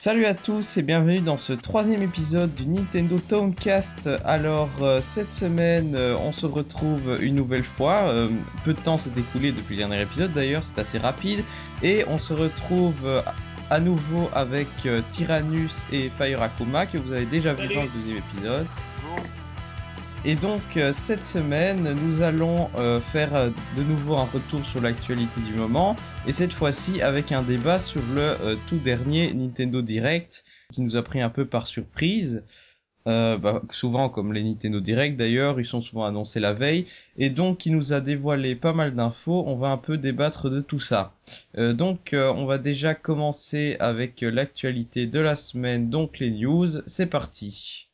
Salut à tous et bienvenue dans ce troisième épisode du Nintendo Towncast. Alors euh, cette semaine euh, on se retrouve une nouvelle fois. Euh, peu de temps s'est écoulé depuis le dernier épisode d'ailleurs, c'est assez rapide. Et on se retrouve à nouveau avec Tyrannus et Fire Akuma que vous avez déjà vu Salut. dans le deuxième épisode. Et donc euh, cette semaine, nous allons euh, faire euh, de nouveau un retour sur l'actualité du moment, et cette fois-ci avec un débat sur le euh, tout dernier Nintendo Direct, qui nous a pris un peu par surprise. Euh, bah, souvent comme les Nintendo Direct d'ailleurs, ils sont souvent annoncés la veille, et donc qui nous a dévoilé pas mal d'infos. On va un peu débattre de tout ça. Donc on va déjà commencer avec l'actualité de la semaine, donc les news. C'est parti.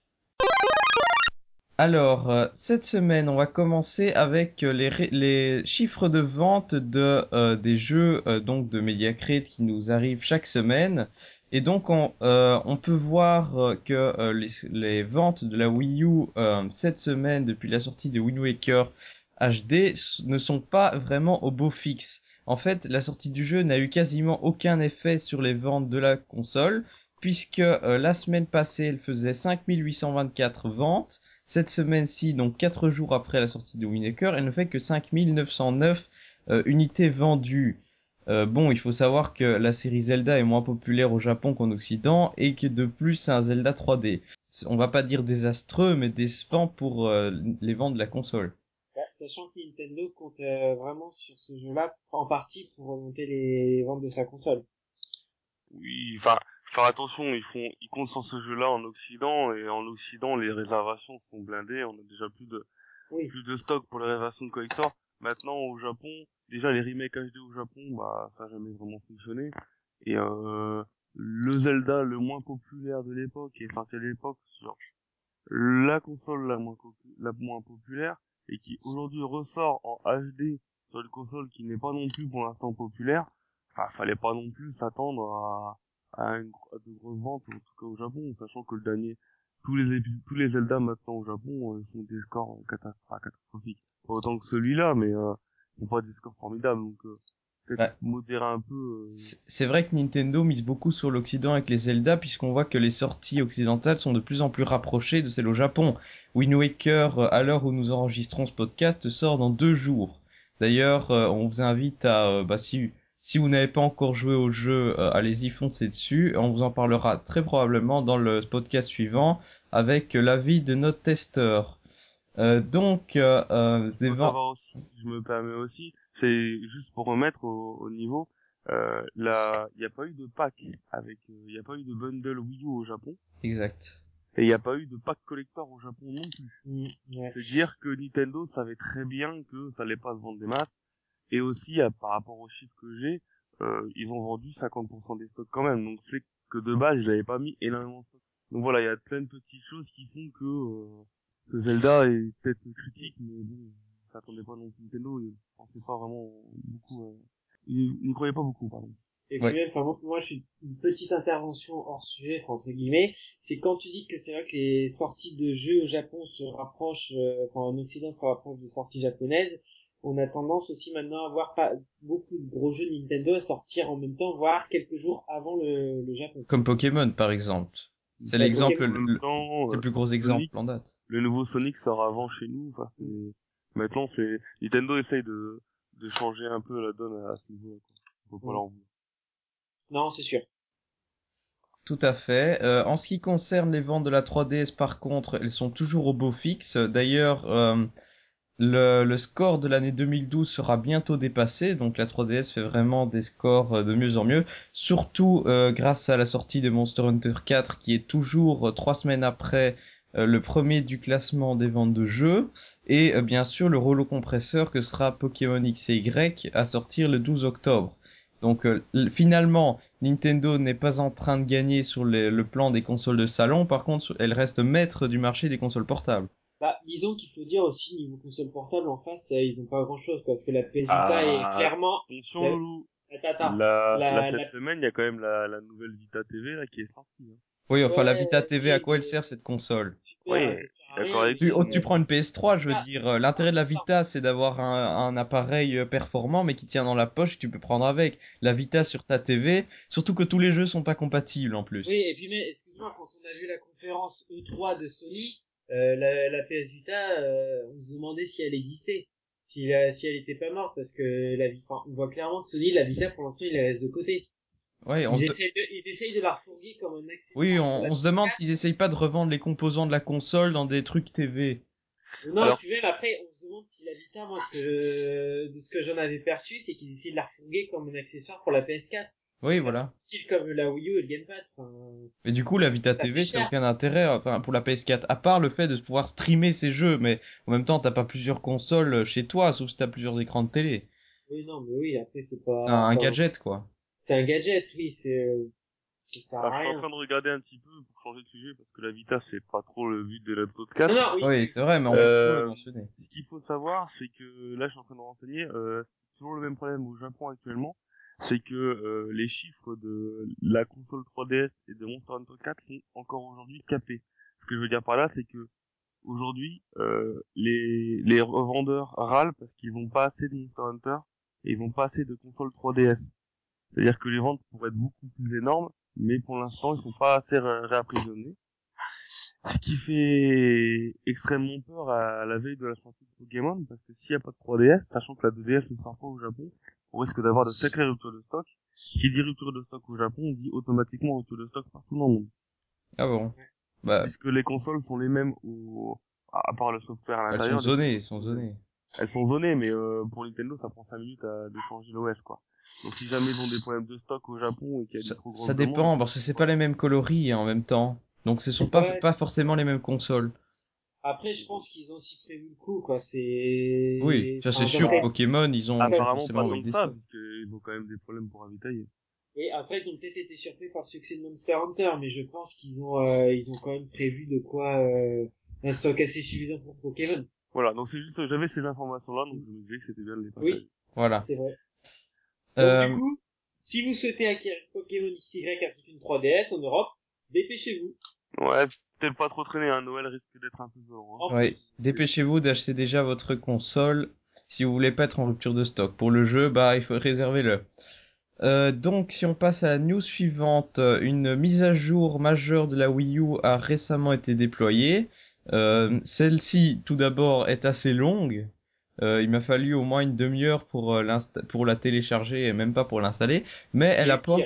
Alors, euh, cette semaine, on va commencer avec euh, les, les chiffres de vente de, euh, des jeux euh, donc de Mediacrate qui nous arrivent chaque semaine. Et donc, on, on peut voir que les, les ventes de la Wii U cette semaine, depuis la sortie de Wind Waker HD, ne sont pas vraiment au beau fixe. En fait, la sortie du jeu n'a eu quasiment aucun effet sur les ventes de la console, puisque la semaine passée, elle faisait 5824 ventes. Cette semaine-ci, donc 4 jours après la sortie de Winnaker, elle ne fait que 5909 euh, unités vendues. Euh, bon, il faut savoir que la série Zelda est moins populaire au Japon qu'en Occident et que de plus c'est un Zelda 3D. C'est- On va pas dire désastreux, mais décevant pour euh, les ventes de la console. Bah, sachant que Nintendo compte euh, vraiment sur ce jeu-là en partie pour remonter les ventes de sa console. Oui, enfin, faire attention, ils font, ils comptent sur ce jeu-là en Occident et en Occident, les réservations sont blindées. On a déjà plus de Oui. plus de stock pour les réservations de collector. Maintenant, au Japon, déjà les remakes HD au Japon, bah ça a jamais vraiment fonctionné. Et euh, le Zelda le moins populaire de l'époque est sorti à l'époque sur la console la moins la moins populaire et qui aujourd'hui ressort en HD sur une console qui n'est pas non plus pour l'instant populaire. Enfin, fallait pas non plus s'attendre à à, une, à de grosses ventes en tout cas au Japon, sachant que le dernier tous les tous les Zelda maintenant au Japon euh, font des scores enfin, catastrophiques. Pas autant que celui-là, mais euh, ils font pas des scores formidables, donc euh, peut-être Ouais. modérer un peu. euh, C'est vrai que Nintendo mise beaucoup sur l'Occident avec les Zelda, puisqu'on voit que les sorties occidentales sont de plus en plus rapprochées de celles au Japon. Wind Waker, euh, à l'heure où nous enregistrons ce podcast, sort dans deux jours. D'ailleurs, euh, on vous invite à, euh, bah, si, si vous n'avez pas encore joué au jeu, euh, allez-y, foncez dessus. On vous en parlera très probablement dans le podcast suivant avec l'avis de notre testeur. Euh, donc, euh, euh, des aussi, je me permets aussi, c'est juste pour remettre au, au niveau, euh, là, il n'y a pas eu de pack avec, euh, il n'y a pas eu de bundle Wii U au Japon, Exact. et il n'y a pas eu de pack collector au Japon non plus. Mm, ouais. C'est dire que Nintendo savait très bien que ça allait pas se vendre des masses, et aussi, à- par rapport aux chiffres que j'ai, euh, ils ont vendu 50% des stocks quand même, donc c'est que de base, ils n'avaient pas mis énormément de stocks. Donc voilà, il y a plein de petites choses qui font que, euh, ce Zelda est peut-être critique, mais bon, ça attendait pas non plus Nintendo, ils pensaient pas vraiment beaucoup, euh, ils n'y croyaient pas beaucoup, pardon. Et Ouais. puis même, enfin moi, je suis une petite intervention hors sujet, entre guillemets, c'est quand tu dis que c'est vrai que les sorties de jeux au Japon se rapprochent, euh, enfin en Occident se rapprochent des sorties japonaises, on a tendance aussi maintenant à voir pas beaucoup de gros jeux Nintendo à sortir en même temps, voire quelques jours avant le, le Japon. Comme Pokémon, par exemple. C'est Ouais, l'exemple, le, le- euh, plus gros Sonic, exemple en date. le nouveau Sonic sort avant chez nous, enfin c'est, maintenant c'est, Nintendo essaye de, de changer un peu la donne à, ce niveau-là, quoi. Faut pas leur. Non, c'est sûr. Tout à fait. Euh, en ce qui concerne les ventes de la 3DS, par contre, elles sont toujours au beau fixe. D'ailleurs, euh, le, score de l'année 2012 sera bientôt dépassé, donc la 3DS fait vraiment des scores euh, de mieux en mieux, surtout euh, grâce à la sortie de Monster Hunter 4, qui est toujours euh, trois semaines après le premier du classement des ventes de jeux, et bien sûr le rouleau compresseur que sera Pokémon X et Y à sortir le 12 octobre. Donc finalement, Nintendo n'est pas en train de gagner sur le plan des consoles de salon, par contre, elle reste maître du marché des consoles portables. Bah, disons qu'il faut dire aussi, niveau console portable, en face, euh, ils ont pas grand chose, parce que la PS Vita Ah. est clairement, Attention. Loulou. attends, attends, La, La- la, cette la- semaine, il y a quand même la, la nouvelle Vita TV, là, qui est sortie, hein. Oui, enfin la Vita TV, à quoi elle sert cette console? Super, Oui, d'accord avec tu, oh, tu prends une PS3, je veux Ah, dire, euh, l'intérêt de la Vita, c'est d'avoir un, un appareil euh, performant, mais qui tient dans la poche, que tu peux prendre avec. La Vita sur ta TV, surtout que tous les jeux sont pas compatibles en plus. Oui, et puis mais excuse-moi, quand on a vu la conférence E3 de Sony, euh, la, la PS Vita, euh, on se demandait si elle existait, si, la- si elle était pas morte, parce que la Vita, on voit clairement que Sony, la Vita pour l'instant, il la laisse de côté. Ouais, on Ils se... essayent, de, ils essayent de la refourguer comme un accessoire. Oui, on, se demande PS4. s'ils essayent pas de revendre les composants de la console dans des trucs TV. Non, Alors- puis même après, on se demande si la Vita, moi, ce que je- de ce que j'en avais perçu, c'est qu'ils essayent de la refourguer comme un accessoire pour la PS4. Oui, voilà. Style comme la Wii U et le Gamepad. Enfin, Mais du coup, la Vita Ça TV, cher. aucun intérêt, enfin, pour la PS4, à part le fait de pouvoir streamer ses jeux, mais en même temps, t'as pas plusieurs consoles chez toi, sauf si t'as plusieurs écrans de télé. oui, non, mais oui, après, c'est pas... C'est un, gadget, quoi. C'est un gadget, oui, c'est... euh, Ça à je suis en train de regarder un petit peu pour changer de sujet parce que la Vita c'est pas trop le but de la podcast. non, oui. Oui, c'est vrai, mais on peut Euh, toujours le mentionner. Ce qu'il faut savoir, c'est que là, je suis en train de renseigner. Euh, c'est toujours le même problème au Japon actuellement, c'est que euh, les chiffres de la console 3DS et de Monster Hunter 4 sont encore aujourd'hui capés. Ce que je veux dire par là, c'est que aujourd'hui, euh, les les revendeurs râlent parce qu'ils n'ont pas assez de Monster Hunter et ils n'ont pas assez de consoles 3DS. C'est-à-dire que les ventes pourraient être beaucoup plus énormes, mais pour l'instant, ils sont pas assez ré- réapprovisionnés. Ce qui fait extrêmement peur à la veille de la sortie de Pokémon, parce que s'il n'y a pas de 3DS, sachant que la 2DS ne sort pas au Japon, on risque d'avoir de sacrées ruptures de stock. Qui dit rupture de stock au Japon, dit automatiquement rupture de stock partout dans le monde. Ah bon. Bah, Puisque les consoles sont les mêmes au... à part le software à elles sont l'intérieur. zonées, elles sont zonées. Elles sont zonées, mais euh, pour Nintendo, ça prend 5 minutes à, de changer l'OS, quoi. Donc si jamais ils ont des problèmes de stock au Japon et qu'il y a Ça, des trop ça dépend, demandes, parce que c'est pas les mêmes coloris hein, en même temps. Donc ce sont pas forcément les mêmes consoles. Après, je pense qu'ils ont aussi prévu le coup, quoi. C'est... Oui, ça c'est sûr, Pokémon, ils ont apparemment forcément pas tant que ça, stocks. puisqu'ils ont quand même des problèmes pour ravitailler. Et après, ils ont peut-être été surpris par le succès de Monster Hunter, mais je pense qu'ils ont, euh, ils ont quand même prévu de quoi, euh, un stock assez suffisant pour Pokémon. Voilà, donc c'est juste, j'avais ces informations-là, donc je me disais que c'était bien de les partager. Oui. Voilà. C'est vrai. Donc, Euh, du coup, si vous souhaitez acquérir Pokémon XY ainsi qu'une 3DS en Europe, dépêchez-vous. Ouais, peut-être pas trop traîner, hein, Noël risque d'être un peu. Hein. Ouais, plus. dépêchez-vous d'acheter déjà votre console si vous voulez pas être en rupture de stock. Pour le jeu, bah il faut réserver le. Euh, donc si on passe à la news suivante, euh, une mise à jour majeure de la Wii U a récemment été déployée. Euh, Celle-ci, tout d'abord, est assez longue. Euh, il m'a fallu au moins une demi-heure pour euh, pour la télécharger et même pas pour l'installer, mais elle apporte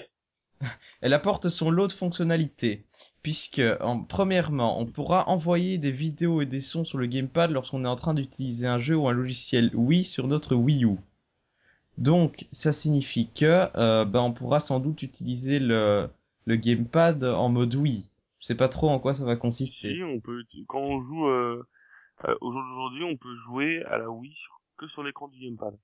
elle apporte son lot de fonctionnalités, puisque en, premièrement, on pourra envoyer des vidéos et des sons sur le gamepad lorsqu'on est en train d'utiliser un jeu ou un logiciel Wii sur notre Wii U. Donc, ça signifie que euh, ben, on pourra sans doute utiliser le, le gamepad en mode Wii. Je sais pas trop en quoi ça va consister. Si, on peut, quand on joue, euh, euh, au jour d'aujourd'hui, on peut jouer à la Wii sur- que sur l'écran du gamepad.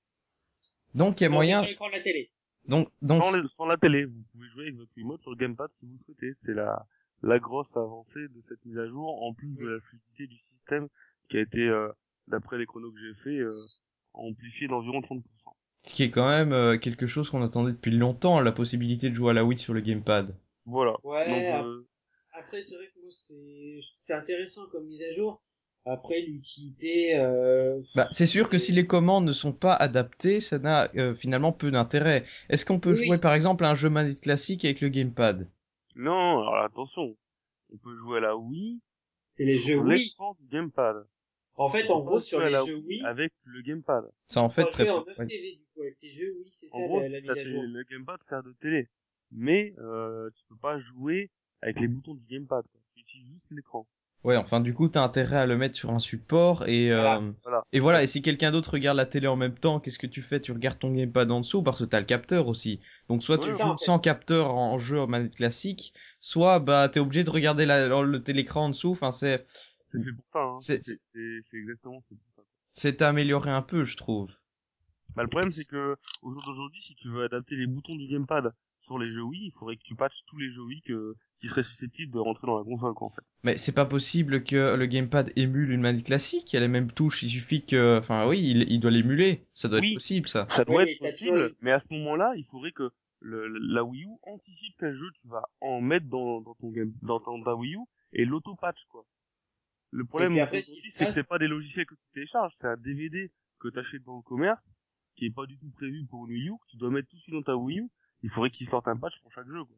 Donc, il y a Non, moyen. Sur l'écran de la télé. Donc, donc, sans, les- sans la télé, vous pouvez jouer avec votre Wiimote sur le gamepad si vous le souhaitez. C'est la, la grosse avancée de cette mise à jour, en plus de la fluidité du système qui a été, euh, d'après les chronos que j'ai fait, euh, amplifié d'environ 30%. ce qui est quand même euh, quelque chose qu'on attendait depuis longtemps, la possibilité de jouer à la Wii sur le gamepad. Voilà. Ouais, Donc, euh, Après, c'est vrai que moi, c'est, c'est intéressant comme mise à jour. Après, l'utilité, euh... Bah, c'est sûr que si les commandes ne sont pas adaptées, ça n'a euh, finalement peu d'intérêt. Est-ce qu'on peut Oui, jouer par exemple à un jeu manette classique avec le gamepad? Non, alors attention. On peut jouer à la Wii c'est les jeux sur Wii. l'écran du gamepad. En fait, en gros, sur les jeux Wii, avec le gamepad. Ça en fait très fait en peu. 9 ouais. TV, du coup, avec tes jeux Wii, c'est En ça, gros, la, la t'as mise à tes- jour. le gamepad sert de télé. Mais euh, tu peux pas jouer avec les boutons du gamepad. Quoi. Tu utilises juste l'écran. Ouais, enfin du coup t'as intérêt à le mettre sur un support et euh, Voilà, et voilà. Et si quelqu'un d'autre regarde la télé en même temps, qu'est-ce que tu fais? Tu regardes ton gamepad en dessous parce que t'as le capteur aussi. Donc soit tu joues ça, en fait. sans capteur en jeu en manette classique, soit bah t'es obligé de regarder la, le télécran en dessous. Enfin c'est C'est fait pour ça. Hein. C'est- exactement c'est pour ça. c'est amélioré un peu, je trouve. Bah, le problème c'est que au jour d'aujourd'hui, si tu veux adapter les boutons du gamepad sur les jeux Wii, il faudrait que tu patches tous les jeux Wii que, qui seraient susceptibles de rentrer dans la console, quoi, en fait. Mais c'est pas possible que le gamepad émule une manette classique. Il y a les mêmes touches. Il suffit que, enfin oui, il, il doit l'émuler. Ça doit Oui. être possible ça. Ça doit Oui, être possible, mais à ce moment-là, il faudrait que le, la Wii U anticipe quel jeu tu vas en mettre dans, dans ton game, dans ton ta Wii U et l'auto-patch, quoi. Le problème, c'est que c'est pas des logiciels que tu télécharges, c'est un DVD que tu achètes dans le commerce, qui est pas du tout prévu pour une Wii U, que tu dois mettre tout de suite dans ta Wii U. Il faudrait qu'ils sortent un patch pour chaque jeu, quoi.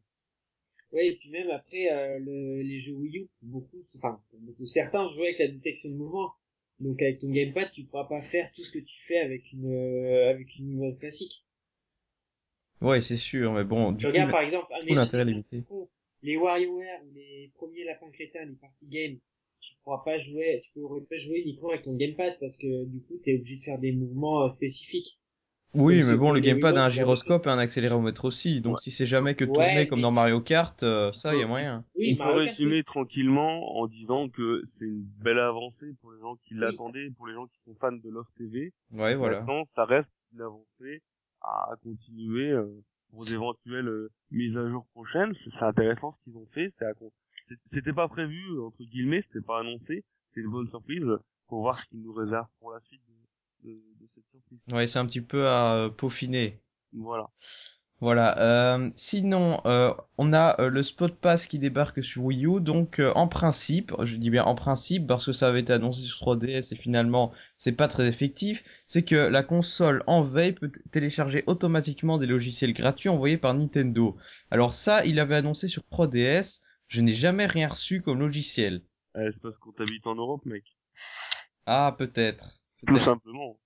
Ouais, et puis même après, euh, le, les jeux Wii U, pour beaucoup, enfin, pour beaucoup, certains jouent avec la détection de mouvement. Donc avec ton gamepad, tu pourras pas faire tout ce que tu fais avec une, euh, avec une Wiimote classique. Ouais, c'est sûr, mais bon, du Tu coup, regardes par exemple, un l'intérêt limité. les WarioWare ou les premiers lapins crétins, les party games, tu pourras pas jouer, tu pourrais pas jouer uniquement avec ton gamepad parce que du coup t'es obligé de faire des mouvements euh, spécifiques. Oui, mais bon, le gamepad a un gyroscope et un accéléromètre aussi, donc Ouais. si c'est jamais que Ouais, tourner comme dans Mario Kart, euh, ça, y a moyen. Oui, On peut Mario résumer tranquillement en disant que c'est une belle avancée pour les gens qui Oui. l'attendaient, pour les gens qui sont fans de Love TV. Ouais, voilà. Maintenant, ça reste une avancée à continuer euh, pour d'éventuelles euh, mises à jour prochaines. C'est intéressant ce qu'ils ont fait. C'était pas prévu entre guillemets, c'était pas annoncé. C'est une bonne surprise. Faut voir ce qu'ils nous réservent pour la suite de, de, de cette surprise. Ouais, c'est un petit peu à euh, peaufiner. Voilà. Voilà. Euh, sinon, euh, on a euh, le Spot Pass qui débarque sur Wii U. Donc, en principe, je dis bien en principe parce que ça avait été annoncé sur 3DS et finalement c'est pas très effectif, c'est que la console en veille peut télécharger automatiquement des logiciels gratuits envoyés par Nintendo. Alors ça, il avait annoncé sur 3DS. Je n'ai jamais rien reçu comme logiciel. Euh, c'est parce qu'on t'habite en Europe, mec. Ah, peut-être. Tout Peut-être. simplement.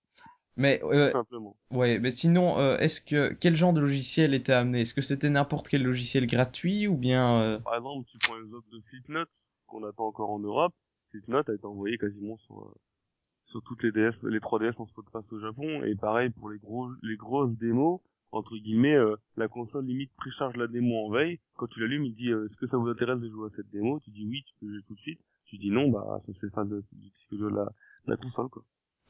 Mais euh, simplement. ouais, mais sinon, euh, est-ce que quel genre de logiciel était amené? Est-ce que c'était n'importe quel logiciel gratuit ou bien euh, Par exemple, tu prends les offres de Flipnote qu'on attend encore en Europe. Flipnote a été envoyé quasiment sur euh, sur toutes les DS, les 3DS en spot pass au Japon. Et pareil pour les gros, les grosses démos. Entre guillemets, euh, la console limite précharge la démo en veille. Quand tu l'allumes, il dit euh, est-ce que ça vous intéresse de jouer à cette démo? Tu dis oui, tu peux jouer tout de suite. Tu dis non, bah ça c'est phase de, du cycle de la, de la console quoi.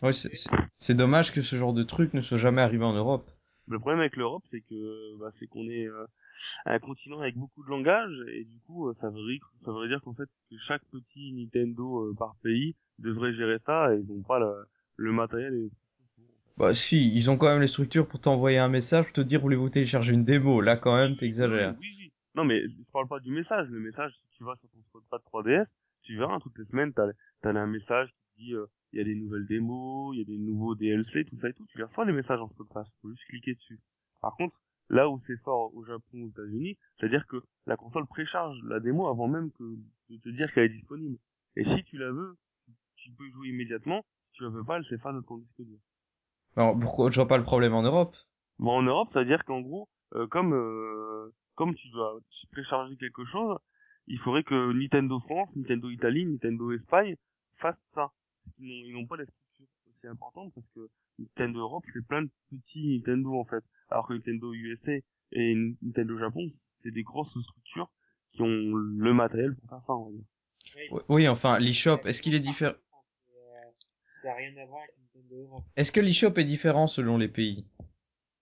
Ouais, c'est- dommage que ce genre de truc ne soit jamais arrivé en Europe. Le problème avec l'Europe, c'est que bah, c'est qu'on est euh, un continent avec beaucoup de langages et du coup, euh, ça veut dire, ça veut dire qu'en fait que chaque petit Nintendo euh, par pays devrait gérer ça et ils ont pas le, le matériel. Et... Bah si, ils ont quand même les structures pour t'envoyer un message, pour te dire voulez-vous télécharger une démo? Là quand même, t'exagères. Oui, oui, oui. Non mais je parle pas du message. Le message, si tu vas sur ton spotpad 3DS, tu verras toutes les semaines, t'as t'as un message qui dit euh, il y a des nouvelles démos, il y a des nouveaux DLC, tout ça et tout. Tu les reçois les messages en spotpass. Faut juste cliquer dessus. Par contre, là où c'est fort au Japon, aux États-Unis, c'est-à-dire que la console précharge la démo avant même que de te dire qu'elle est disponible. Et si tu la veux, tu peux jouer immédiatement. Si tu la veux pas, elle s'efface de ton disque dur. Alors pourquoi je vois pas le problème en Europe en Europe, ça veut dire qu'en gros, euh, comme euh, comme tu dois précharger quelque chose, il faudrait que Nintendo France, Nintendo Italie, Nintendo Espagne fassent ça. Parce qu'ils n'ont ils n'ont pas les structures aussi importantes parce que Nintendo Europe, c'est plein de petits Nintendo en fait. Alors que Nintendo USA et Nintendo Japon, c'est des grosses structures qui ont le matériel pour faire ça, on va dire. Oui, Oui, enfin, l'eShop, est-ce qu'il est différent Ça n'a rien à voir avec Nintendo Europe. Est-ce que l'eShop est différent selon les pays?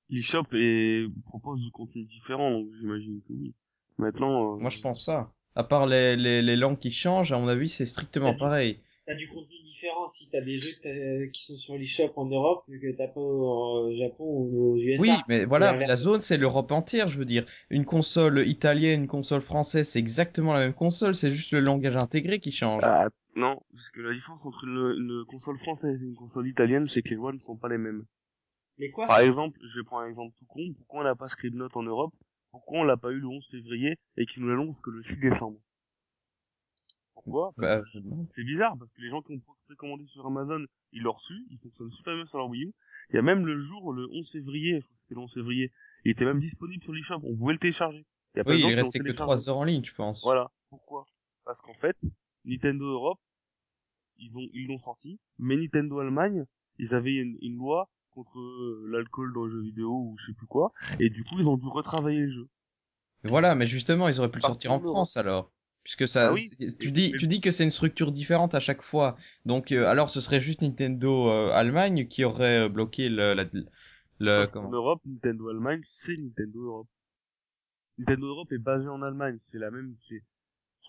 l'eShop et propose du contenu différent, donc j'imagine que oui. Maintenant, euh, Moi, je pense pas. À part les, les, les langues qui changent, à mon avis, c'est strictement pareil. T'as du contenu différent si t'as des jeux que t'as- qui sont sur l'eShop en Europe que t'as pas au Japon ou aux USA. Oui, mais voilà, mais la zone, c'est l'Europe entière, je veux dire. Une console italienne, une console française, c'est exactement la même console, c'est juste le langage intégré qui change. Ah, non, parce que la différence entre une, une console française et une console italienne, c'est que les lois ne sont pas les mêmes. Mais quoi? Par exemple, je vais prendre un exemple tout con, pourquoi on n'a pas Scribnote en Europe? Pourquoi on l'a pas eu le 11 février et qu'il nous l'annonce que le 6 décembre? Pourquoi Bah, C'est bizarre, parce que les gens qui ont précommandé sur Amazon, ils l'ont reçu, ils fonctionnent super bien sur leur Wii U. Il y a même le jour, le 11 février, je crois que c'était le 11 février, il était même disponible sur l'eShop, on pouvait le télécharger. Il y a oui, il est resté que téléchargé. 3 heures en ligne, je pense. Voilà. Pourquoi? Parce qu'en fait, Nintendo Europe, ils ont ils l'ont sorti, mais Nintendo Allemagne, ils avaient une, une loi contre euh, l'alcool dans les jeux vidéo ou je sais plus quoi, et du coup ils ont dû retravailler le jeu. Voilà, mais justement, ils auraient pu le sortir en. France alors. Puisque ça, Ah oui, tu dis, tu dis que c'est une structure différente à chaque fois. Donc, euh, alors, ce serait juste Nintendo euh, Allemagne qui aurait euh, bloqué le, la- le, Sauf Europe, Nintendo Allemagne, c'est Nintendo Europe. Nintendo Europe est basé en Allemagne, c'est la même, c'est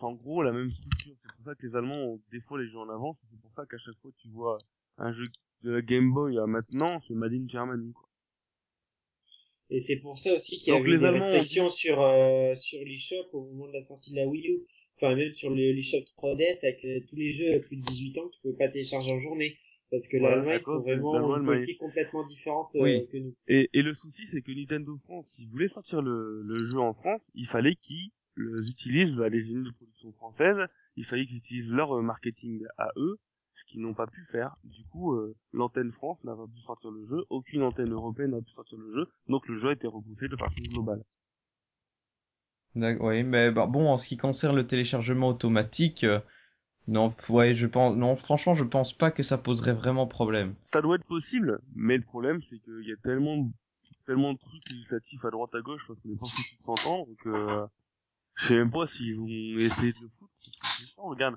en gros la même structure. C'est pour ça que les Allemands ont des fois les jeux en avance, c'est pour ça qu'à chaque fois tu vois un jeu de la Game Boy à maintenant, c'est Made in Germany, quoi. Et c'est pour ça aussi qu'il y Donc, avait les des Allemands ont restrictions sur euh, sur l'eShop au moment de la sortie de la Wii U. Enfin même sur le l'eShop 3DS avec euh, tous les jeux à plus de 18 ans que tu pouvais pas télécharger en journée parce que Voilà, l'Allemagne sont vraiment une politique complètement différente euh, que nous. Et, et le souci, c'est que Nintendo France, s'ils voulaient sortir le, le jeu en France, il fallait qu'ils utilisent bah, les lignes de production françaises, il fallait qu'ils utilisent leur euh, marketing à eux, ce qu'ils n'ont pas pu faire. Du coup, euh, l'antenne France n'a pas pu sortir le jeu, aucune antenne européenne n'a pu sortir le jeu, donc le jeu a été repoussé de façon globale. D'accord, oui, mais bah, bon, en ce qui concerne le téléchargement automatique, euh, non, ouais, je pense, non, franchement, je pense pas que ça poserait vraiment problème. Ça doit être possible, mais le problème, c'est qu'il y a tellement, tellement de trucs législatifs à droite à gauche parce qu'on n'est pas foutu de s'entendre que euh, je sais même pas s'ils ont essayé de le foutre. Regarde,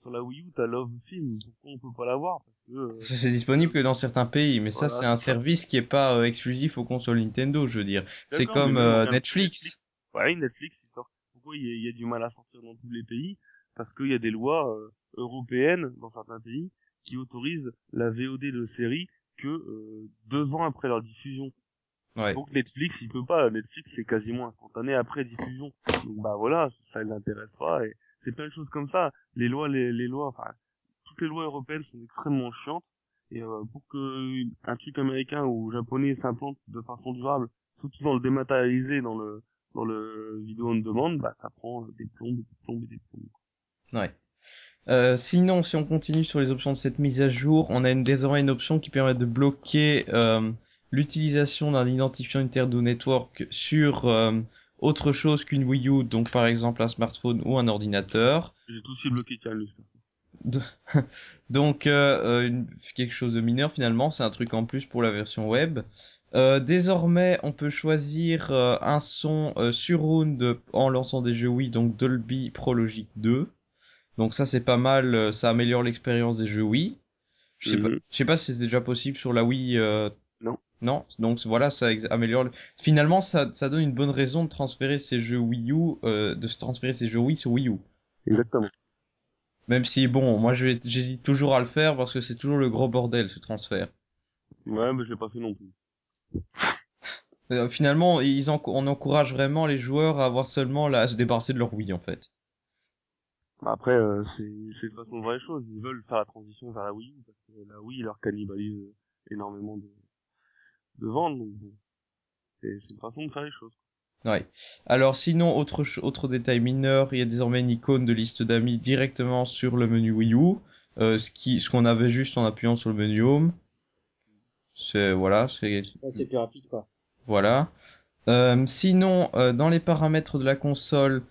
sur la Wii U, t'as Love Film, pourquoi on peut pas l'avoir? Parce que euh, C'est disponible que dans certains pays, mais ça, c'est un service qui est pas euh, exclusif aux consoles Nintendo, je veux dire. C'est comme euh, regarde, Netflix. Ouais, Netflix, il sort. Pourquoi il y, a, il y a du mal à sortir dans tous les pays? Parce qu'il y a des lois euh, européennes dans certains pays qui autorisent la VOD de séries que euh, deux ans après leur diffusion. Ouais. Donc Netflix, il peut pas. Netflix, c'est quasiment instantané après diffusion. Donc bah voilà, ça l'intéresse pas. Et c'est plein de choses comme ça. Les lois, les, les lois, enfin, toutes les lois européennes sont extrêmement chiantes. Et euh, pour que un truc américain ou japonais s'implante de façon durable, surtout dans le dématérialisé, dans le dans le vidéo on demande, bah ça prend des plombes, des plombes des plombes. Ouais. Euh, sinon, si on continue sur les options de cette mise à jour, on a une, désormais une option qui permet de bloquer euh, l'utilisation d'un identifiant Nintendo Network sur euh, autre chose qu'une Wii U, donc par exemple un smartphone ou un ordinateur. J'ai tout aussi bloqué. Donc euh, euh, une- quelque chose de mineur finalement, c'est un truc en plus pour la version web. Euh, désormais, on peut choisir euh, un son euh, sur Round en lançant des jeux Wii, donc Dolby Pro Logic 2. Donc ça c'est pas mal, ça améliore l'expérience des jeux Wii. Je sais pas, je sais pas si c'est déjà possible sur la Wii. Non. Non, donc voilà, ça améliore. le- Finalement, ça, ça donne une bonne raison de transférer ces jeux Wii U, euh, de se transférer ces jeux Wii sur Wii U. Exactement. Même si bon, moi j'hésite toujours à le faire parce que c'est toujours le gros bordel ce transfert. Ouais, mais je l'ai pas fait non plus. Euh, finalement, ils en- on encourage vraiment les joueurs à avoir seulement la, à se débarrasser de leur Wii en fait. Bah, Après, euh, c'est de façon vraie chose. Ils veulent faire la transition vers la Wii U parce que la Wii leur cannibalise euh, énormément de, de ventes. Donc bon, c'est c'est une façon de faire les choses. Ouais. Alors sinon, autre autre détail mineur, il y a désormais une icône de liste d'amis directement sur le menu Wii U, euh, ce qui, ce qu'on avait juste en appuyant sur le menu Home. C'est voilà, c'est c'est plus rapide quoi. Voilà. Euh, sinon, euh, dans les paramètres de la console,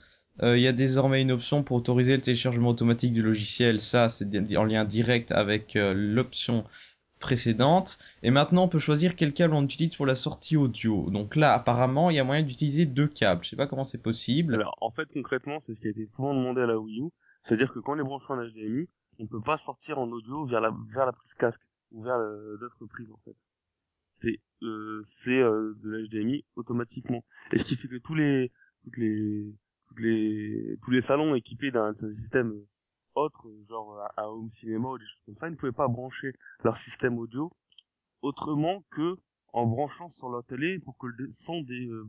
euh, il y a désormais une option pour autoriser le téléchargement automatique du logiciel. Ça, c'est en lien direct avec euh, l'option précédente. Et maintenant, on peut choisir quel câble on utilise pour la sortie audio. Donc là, apparemment, il y a moyen d'utiliser deux câbles. Je sais pas comment c'est possible. Alors, en fait, concrètement, c'est ce qui a été souvent demandé à la Wii U. C'est-à-dire que quand on est branché en HDMI, on peut pas sortir en audio vers la, vers la prise casque ou vers euh, d'autres prises, en fait. C'est, euh, c'est euh, de l'HDMI automatiquement. Et ce qui fait que tous les, toutes les, toutes les, tous les salons équipés d'un système autre, genre à, à home cinéma ou des choses comme ça, ils ne pouvaient pas brancher leur système audio autrement que en branchant sur leur télé pour que le son des euh,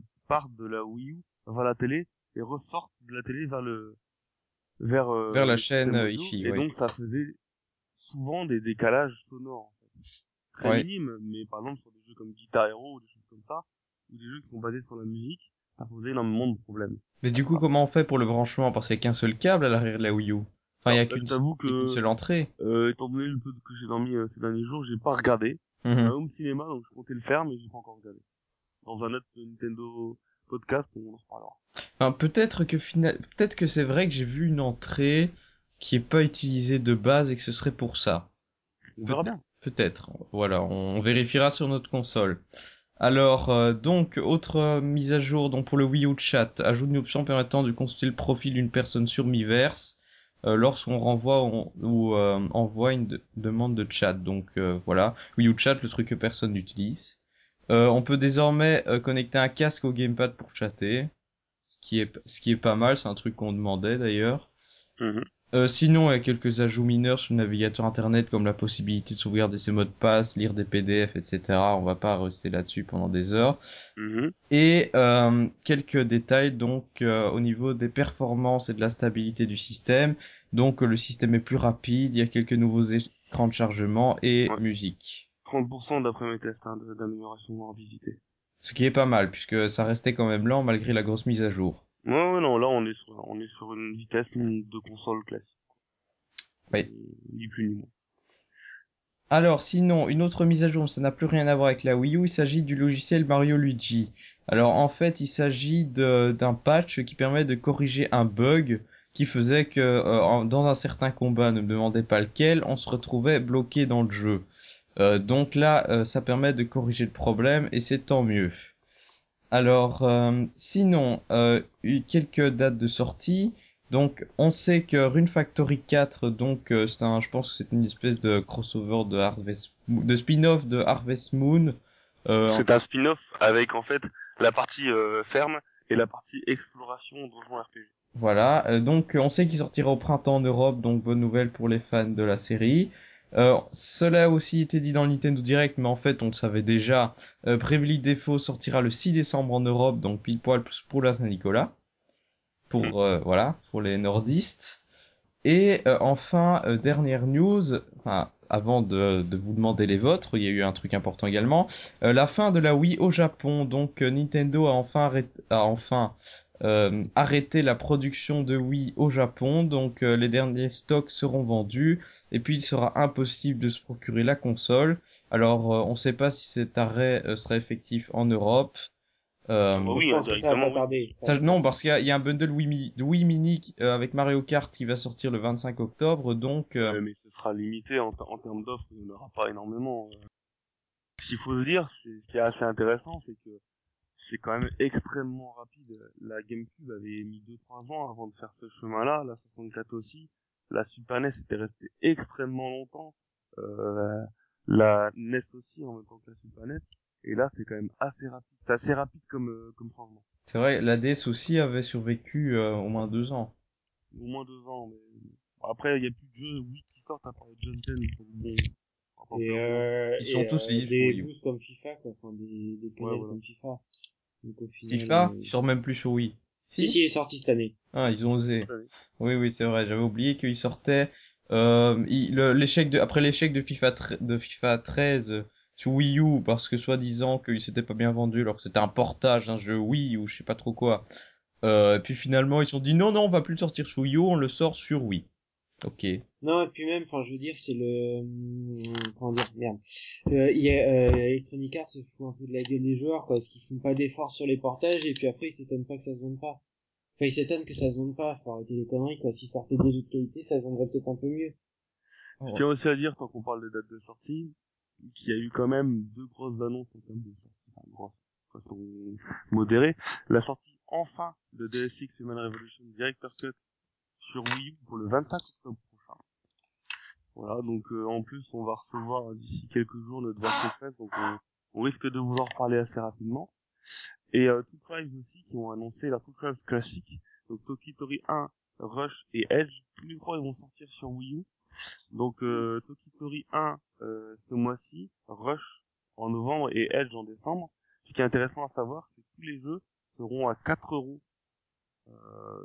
de la Wii U vers la télé et ressorte de la télé vers le vers euh, Vers la chaîne, euh, audio. et donc ça faisait souvent des décalages sonores en fait. très Ouais. minimes mais par exemple sur des jeux comme Guitar Hero ou des choses comme ça ou des jeux qui sont basés sur la musique ça posait énormément de problèmes Mais du coup, comment on fait pour le branchement Parce qu'il y a qu'un seul câble à l'arrière de la Wii U? Enfin, il y a qu'une que- seule entrée. euh, étant donné le peu que j'ai dormi euh, ces derniers jours j'ai pas regardé Mhm. un home cinéma donc je comptais le faire mais j'ai pas encore regardé dans un autre Nintendo podcast on en reparlera Enfin, peut-être que final... peut-être que c'est vrai que j'ai vu une entrée qui est pas utilisée de base et que ce serait pour ça. on verra bien Peut-être. Voilà, on vérifiera sur notre console. Alors, euh, donc, autre euh, mise à jour donc pour le Wii U Chat, ajoute une option permettant de consulter le profil d'une personne sur Miiverse lorsqu'on renvoie on- ou euh, envoie une de- demande de chat. Donc euh, voilà, Wii U Chat, le truc que personne n'utilise. Euh, on peut désormais euh, connecter un casque au gamepad pour chatter, ce qui est ce qui est pas mal, c'est un truc qu'on demandait d'ailleurs. Mhm. Euh, sinon, il y a quelques ajouts mineurs sur le navigateur internet comme la possibilité de sauvegarder ses mots de passe, lire des PDF, etc. On va pas rester là-dessus pendant des heures. Mhm. Et euh, quelques détails donc euh, au niveau des performances et de la stabilité du système. Donc le système est plus rapide, il y a quelques nouveaux écrans de chargement et Ouais. musique. 30% d'après mes tests hein, de- d'amélioration à visiter. Ce qui est pas mal puisque ça restait quand même lent malgré la grosse mise à jour. Ouais, ouais, non, là, on est sur, on est sur une vitesse de console classique. Oui. Ni plus ni moins. Alors sinon, une autre mise à jour, ça n'a plus rien à voir avec la Wii U, il s'agit du logiciel Mario Luigi. Alors en fait, il s'agit de- d'un patch qui permet de corriger un bug qui faisait que euh, en- dans un certain combat, ne me demandez pas lequel, on se retrouvait bloqué dans le jeu. Euh, donc là, euh, ça permet de corriger le problème et c'est tant mieux. Alors euh, sinon, euh, eu- quelques dates de sortie. Donc, on sait que Rune Factory 4, donc euh, c'est un, je pense que c'est une espèce de crossover de Harvest, de spin-off de Harvest Moon. Euh, C'est un spin-off avec, en fait, la partie euh, ferme et la partie exploration donjon RPG. voilà. Donc, on sait qu'il sortira au printemps en Europe, donc bonne nouvelle pour les fans de la série. Euh, cela a aussi été dit dans le Nintendo Direct, mais en fait, on le savait déjà. Euh, Bravely Default sortira le 6 décembre en Europe, donc pile poil pour la Saint-Nicolas. Pour euh, voilà, pour les nordistes. Et euh, enfin, euh, dernière news, enfin, avant de, de vous demander les vôtres, il y a eu un truc important également. Euh, la fin de la Wii au Japon. Donc euh, Nintendo a enfin a enfin euh, arrêté la production de Wii au Japon. Donc euh, les derniers stocks seront vendus et puis il sera impossible de se procurer la console. Alors euh, on ne sait pas si cet arrêt euh, sera effectif en Europe. Euh, oui, directement, ça, non, parce qu'il y a, il y a un bundle Wii, Mi- de Wii Mini euh, avec Mario Kart qui va sortir le 25 octobre, donc euh, mais ce sera limité en, en termes d'offres, il n'y en aura pas énormément. Ce qu'il faut se dire, c'est ce qui est assez intéressant, c'est que c'est quand même extrêmement rapide. La GameCube avait mis 2-3 ans avant de faire ce chemin-là, la 64 aussi. La Super NES était restée extrêmement longtemps. Euh, la NES aussi en même temps que la Super NES. Et là, c'est quand même assez rapide. C'est assez rapide comme, euh, comme changement. c'est vrai, la DS aussi avait survécu euh, au moins deux ans. Au moins deux ans, mais après, il y a plus de jeux oui, qui sortent à part les Just Dance. donc bon, on va pas Et, faire- euh, Ils sont et, tous euh, liés des Wii boosts comme FIFA, quoi. Enfin, des, des Ouais, voilà. comme FIFA. Donc, au final, FIFA, euh, il sort même plus sur Wii. Si, si, il est sorti cette année. Ah, ils ont osé. Ouais. Oui, oui, c'est vrai. J'avais oublié qu'il sortait. Euh, il- le- l'échec de après l'échec de FIFA tre- de FIFA 13 euh, sur Wii U parce que soi-disant qu'il s'était pas bien vendu alors que c'était un portage d'un jeu Wii ou je sais pas trop quoi. Euh, et puis finalement ils se sont dit non non on va plus le sortir sur Wii U, on le sort sur Wii. Ok. Non, et puis même, enfin, je veux dire, c'est le, hum, comment dire, merde. Euh, il y a, euh, Electronic Arts se fout un peu de la gueule des joueurs, quoi, parce qu'ils font pas d'efforts sur les portages, et puis après, ils s'étonnent pas que ça se vende pas. Enfin, ils s'étonnent que ça se vende pas, faut arrêter les conneries, quoi. S'ils sortaient des jeux de qualité, ça se vendrait peut-être un peu mieux. Je tiens aussi à dire, tant qu'on parle des dates de sortie, qu'il y a eu quand même deux grosses annonces en termes de sortie, enfin grosses, façon modérée. La sortie enfin de DSX Human Revolution Director Cut sur Wii pour le 25 octobre prochain. Voilà, donc euh, en plus on va recevoir d'ici quelques jours notre version presse, donc on, on risque de vous en reparler assez rapidement. Et euh, Two Tribes aussi qui ont annoncé la Two Tribes classique, donc Tokitori 1, Rush et Edge, tous les trois ils vont sortir sur Wii U. Donc euh, Tokitori 1 euh, ce mois-ci, Rush en novembre et Edge en décembre. Ce qui est intéressant à savoir, c'est que tous les jeux seront à 4 euros euh,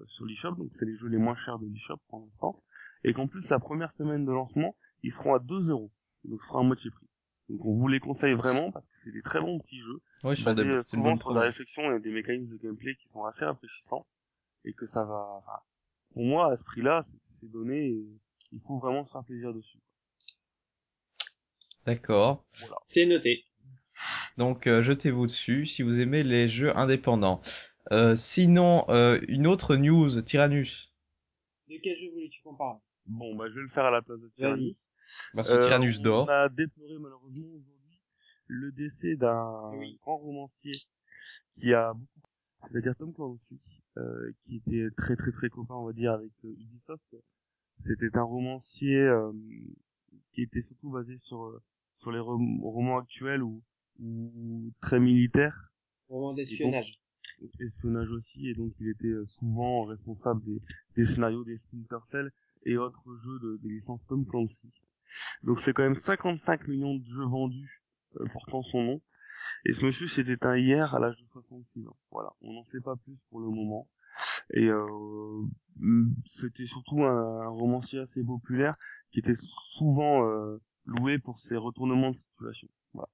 sur l'eShop, donc c'est les jeux les moins chers de l'eShop pour l'instant. Et qu'en plus, la première semaine de lancement, ils seront à 2 euros, donc ce sera à moitié prix. Donc on vous les conseille vraiment parce que c'est des très bons petits jeux, Ouais, sont basés des, euh, c'est une souvent bonne sur de la réflexion et des mécanismes de gameplay qui sont assez rafraîchissants et que ça va. Enfin, pour moi, à ce prix-là, c'est- donné. Et il faut vraiment se faire plaisir dessus. D'accord. C'est noté. Donc euh, jetez-vous dessus si vous aimez les jeux indépendants. Euh, sinon euh, une autre news Tyrannus. De quel jeu voulais-tu qu'on parle? Bon, bah je vais le faire à la place de Tyrannus. Parce que Euh, Tyrannus On dort. a déploré malheureusement aujourd'hui le décès d'un Oui. grand romancier qui a beaucoup, c'est-à-dire Tom Clancy, euh, qui était très très très copain, on va dire, avec euh, Ubisoft. C'était un romancier euh, qui était surtout basé sur euh, sur les rom- romans actuels ou, ou très militaires, Roman d'espionnage. Espionnage aussi, et donc il était euh, souvent responsable des, des scénarios des Splinter Cell et autres jeux de, des licences Tom Clancy. Donc c'est quand même 55 millions de jeux vendus euh, portant son nom. Et ce monsieur s'est éteint hier à l'âge de 66 ans. Voilà, on n'en sait pas plus pour le moment. Et euh, c'était surtout un, romancier assez populaire qui était souvent euh, loué pour ses retournements de situation. Voilà.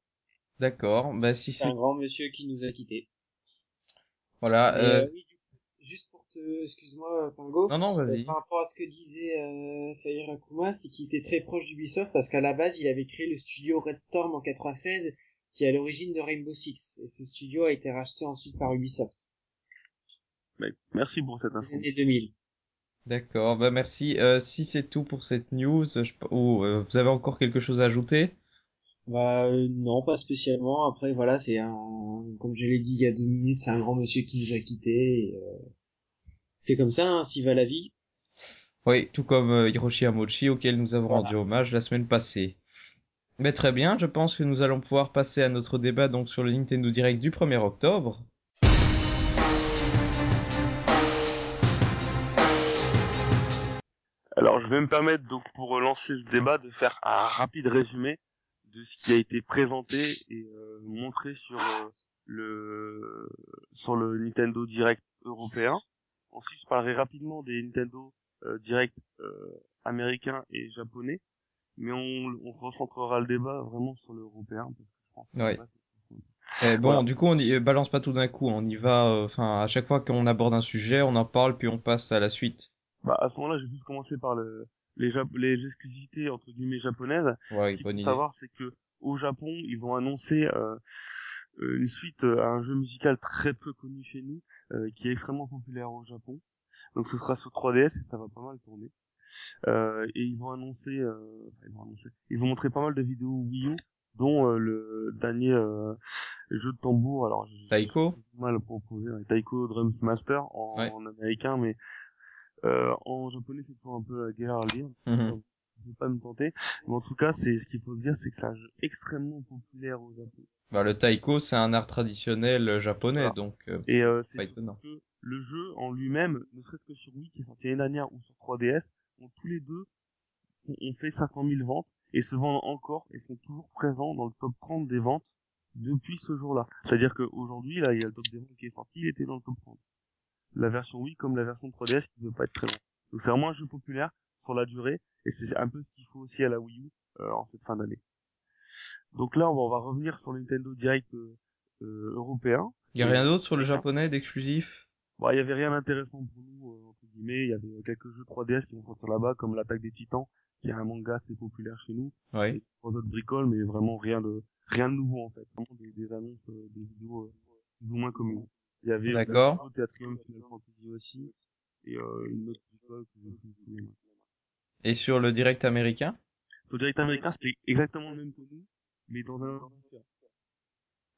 D'accord. Bah si c'est un grand monsieur qui nous a quittés. Voilà. Euh... oui, juste pour te, excuse-moi, Pingo. Non non, vas-y. Par rapport à ce que disait euh, Fahir Akuma, c'est qu'il était très proche d'Ubisoft parce qu'à la base, il avait créé le studio Red Storm en 96, qui est à l'origine de Rainbow Six. Et ce studio a été racheté ensuite par Ubisoft. Merci pour cette info. Années 2000. D'accord, bah merci. Euh, si c'est tout pour cette news, je... ou euh, vous avez encore quelque chose à ajouter? Bah euh, non, pas spécialement. Après voilà, c'est un, comme je l'ai dit il y a deux minutes, c'est un grand monsieur qui nous a quittés. Euh, c'est comme ça, hein, s'y va la vie. Oui, tout comme Hiroshi Amochi auquel nous avons rendu hommage la semaine passée. Mais très bien, je pense que nous allons pouvoir passer à notre débat donc sur le Nintendo Direct du 1er octobre. Alors je vais me permettre donc pour lancer ce débat de faire un rapide résumé de ce qui a été présenté et euh, montré sur euh, le sur le Nintendo Direct européen. Ensuite je parlerai rapidement des Nintendo euh, Direct américains et japonais, mais on, on recentrera le débat vraiment sur l'européen parce eh, bon, du coup, on y balance pas tout d'un coup, on y va. Enfin, à chaque fois qu'on aborde un sujet, on en parle, puis on passe à la suite. Bah, à ce moment-là, j'ai plus commencer par le, les, les exclusivités entre guillemets japonaises. Ouais, Ce qu'il faut savoir, c'est que au Japon, ils ont annoncé euh, une suite à un jeu musical très peu connu chez nous, euh, qui est extrêmement populaire au Japon. Donc ce sera sur 3DS et ça va pas mal tourner. Euh, et ils vont annoncer, euh, enfin, ils vont annoncer, ils vont montrer pas mal de vidéos Wii U, dont euh, le dernier euh, jeu de tambour. Alors, Taiko? Mal proposé, Taiko Drums Master en, en américain, mais euh, en japonais, c'est toujours un peu la guerre à lire. Mm Je vais pas me tenter. Mais en tout cas, c'est ce qu'il faut se dire, c'est que c'est un jeu extrêmement populaire au Japon. Bah, le taiko, c'est un art traditionnel japonais, donc euh, et euh, c'est que le jeu en lui-même, ne serait-ce que sur Wii, qui est sorti l'année dernière, ou sur 3DS, ont tous les deux ont fait 500 000 ventes et se vendent encore et sont toujours présents dans le top 30 des ventes depuis ce jour-là. C'est-à-dire qu'aujourd'hui, là, il y a le top des ventes qui est sorti, il était dans le top 30 la version Wii comme la version 3DS qui ne veut pas être très long. Donc c'est vraiment un jeu populaire sur la durée et c'est un peu ce qu'il faut aussi à la Wii U euh, en cette fin d'année. Donc là on va, on va revenir sur le Nintendo Direct euh, euh européen. Il y a rien d'autre sur le japonais d'exclusif? Bon, il y avait rien d'intéressant pour nous euh, entre guillemets, il y avait quelques jeux 3DS qui vont sortir là-bas comme l'attaque des Titans qui est un manga assez populaire chez nous. Ouais. Et trois autres bricoles mais vraiment rien de rien de nouveau en fait, vraiment des, des annonces des vidéos plus ou moins communes. Il y avait D'accord. Théâtrium Final Fantasy aussi, et euh, une autre école que je Et sur le direct américain? Sur le direct américain, c'était exactement le même que nous, mais dans un ordre différent.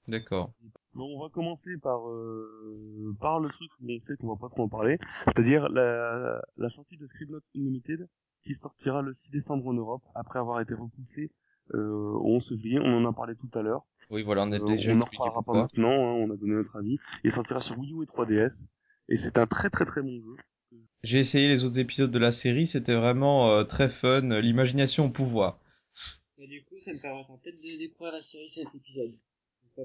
D'accord. Bon, on va commencer par euh, par le truc où on sait qu'on va pas trop en parler, c'est-à-dire la, la sortie de Scribblenauts Unlimited qui sortira le 6 décembre en Europe après avoir été repoussé euh, au 11 février. On en a parlé tout à l'heure. Oui, voilà, on est euh, déjà on en reparlera pas maintenant, hein, on a donné notre avis. Il sortira sur Wii U et 3DS, et c'est un très très très bon jeu. J'ai essayé les autres épisodes de la série, c'était vraiment euh, très fun, l'imagination au pouvoir. Et du coup, ça me permettra peut-être de découvrir la série cet épisode.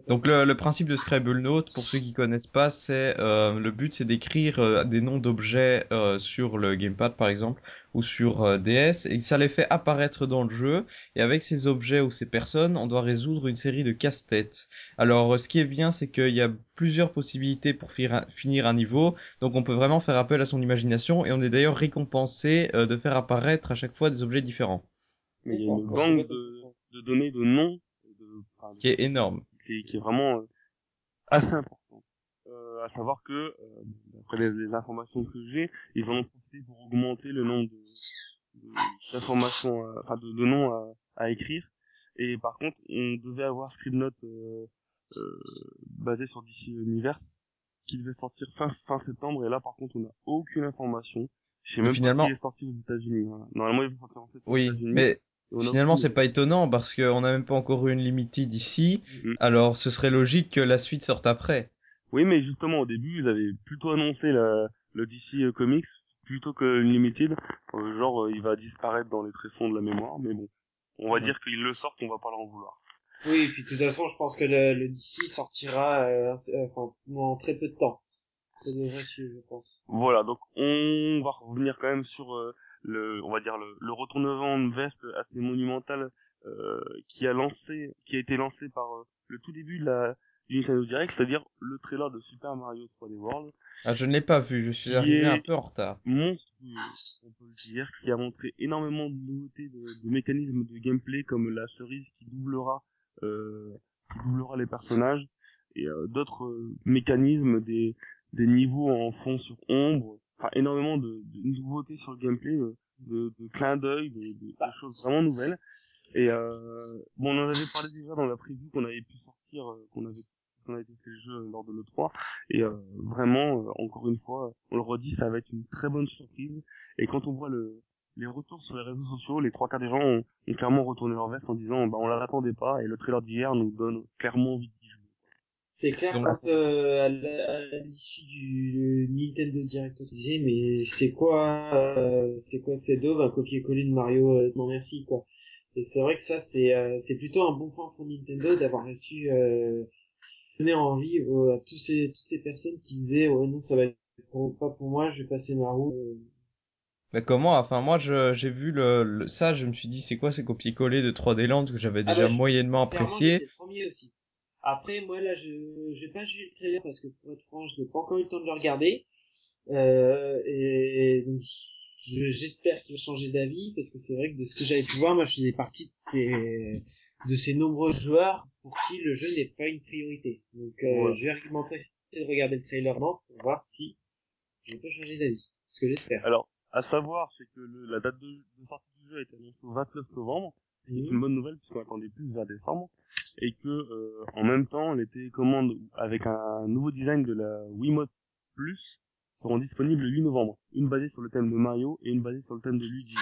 Donc le, le, principe de Scribble Note, pour ceux qui connaissent pas, c'est euh, le but c'est d'écrire euh, des noms d'objets euh, sur le gamepad par exemple ou sur euh, DS et ça les fait apparaître dans le jeu. Et avec ces objets ou ces personnes, on doit résoudre une série de casse-têtes. Alors ce qui est bien, c'est qu'il y a plusieurs possibilités pour finir un niveau, donc on peut vraiment faire appel à son imagination. Et on est d'ailleurs récompensé de faire apparaître à chaque fois des objets différents. Mais il y a une banque de, de données de noms qui est énorme, qui, qui est vraiment euh, assez important. Euh, à savoir que, euh, d'après les, informations que j'ai, ils vont en profiter pour augmenter le nombre d'informations, enfin de, de, noms à, à, écrire. Et par contre, on devait avoir Scribnote euh, euh, basé sur DC Universe qui devait sortir fin fin septembre et là par contre on n'a aucune information. Je sais même finalement... pas s'il est sorti aux États-Unis. Normalement il va sortir en septembre oui, mais Finalement, c'est pas étonnant parce qu'on n'a même pas encore eu une limited ici. Mm. Alors, ce serait logique que la suite sorte après. Oui, mais justement, au début, ils avaient plutôt annoncé la, le DC euh, Comics plutôt que Unlimited. Euh, genre, euh, il va disparaître dans les tréfonds de la mémoire, mais bon. On va dire qu'il le sort, on va pas leur en vouloir. Oui, et puis de toute façon, je pense que le, le DC sortira euh, euh, enfin, en très peu de temps. Ça devrait suivre, je pense. Voilà, donc on va revenir quand même sur euh, le, on va dire le, le retournement de veste assez monumental euh, qui a lancé, qui a été lancé par euh, le tout début de la du Nintendo Direct, c'est-à-dire le trailer de Super Mario 3D World, Ah, je ne l'ai pas vu, je suis arrivé un peu en retard. monstrueux, on peut le dire, qui a montré énormément de nouveautés, de, de mécanismes de gameplay comme la cerise qui doublera, euh, qui doublera les personnages et euh, d'autres euh, mécanismes, des, des niveaux en fond sur ombre, enfin énormément de, de nouveautés sur le gameplay, euh, de, de clins d'œil, de, de- de choses vraiment nouvelles. Et euh, bon, on en avait parlé déjà dans la preview qu'on avait pu sortir, euh, qu'on avait qu'on avait testé le jeu lors de l'E3 et euh, vraiment euh, encore une fois on le redit ça va être une très bonne surprise. Et quand on voit le les retours sur les réseaux sociaux les trois quarts des gens ont, ont clairement retourné leur veste en disant bah on l'attendait pas. Et le trailer d'hier nous donne clairement envie d'y jouer C'est clair, Donc, quand euh, à l'issue du Nintendo Direct, on se disait, mais c'est quoi, euh, c'est quoi ces daubes, un copier-coller de Mario, euh, non merci, quoi. Et c'est vrai que ça, c'est euh, c'est plutôt un bon point pour Nintendo d'avoir reçu, euh, donner envie à tous ces, toutes ces personnes qui disaient, ouais, non, ça va être pour- pas pour moi, je vais passer ma route. Euh, Mais comment Enfin, moi, je, j'ai vu le, le- ça, je me suis dit, c'est quoi ces copier-coller de 3D Land que j'avais Ah déjà bah, je- moyennement apprécié? aussi. Après, moi là, je j'ai pas vu le trailer parce que pour être franc, je n'ai pas encore eu le temps de le regarder. Euh, et donc, je- j'espère qu'il va changer d'avis parce que c'est vrai que de ce que j'avais pu voir, moi, je faisais partie de ces de ces nombreux joueurs pour qui le jeu n'est pas une priorité. Donc, euh, Ouais. je vais m'empresser de regarder le trailer maintenant pour voir si je peux changer d'avis. Ce que j'espère. alors à savoir c'est que le- la date de, de sortie du jeu a été annoncée au 29 novembre ce qui est une bonne nouvelle puisqu'on attendait plus vers décembre et que euh, en même temps les télécommandes avec un nouveau design de la Wiimote Plus seront disponibles le 8 novembre. Une basée sur le thème de Mario et une basée sur le thème de Luigi.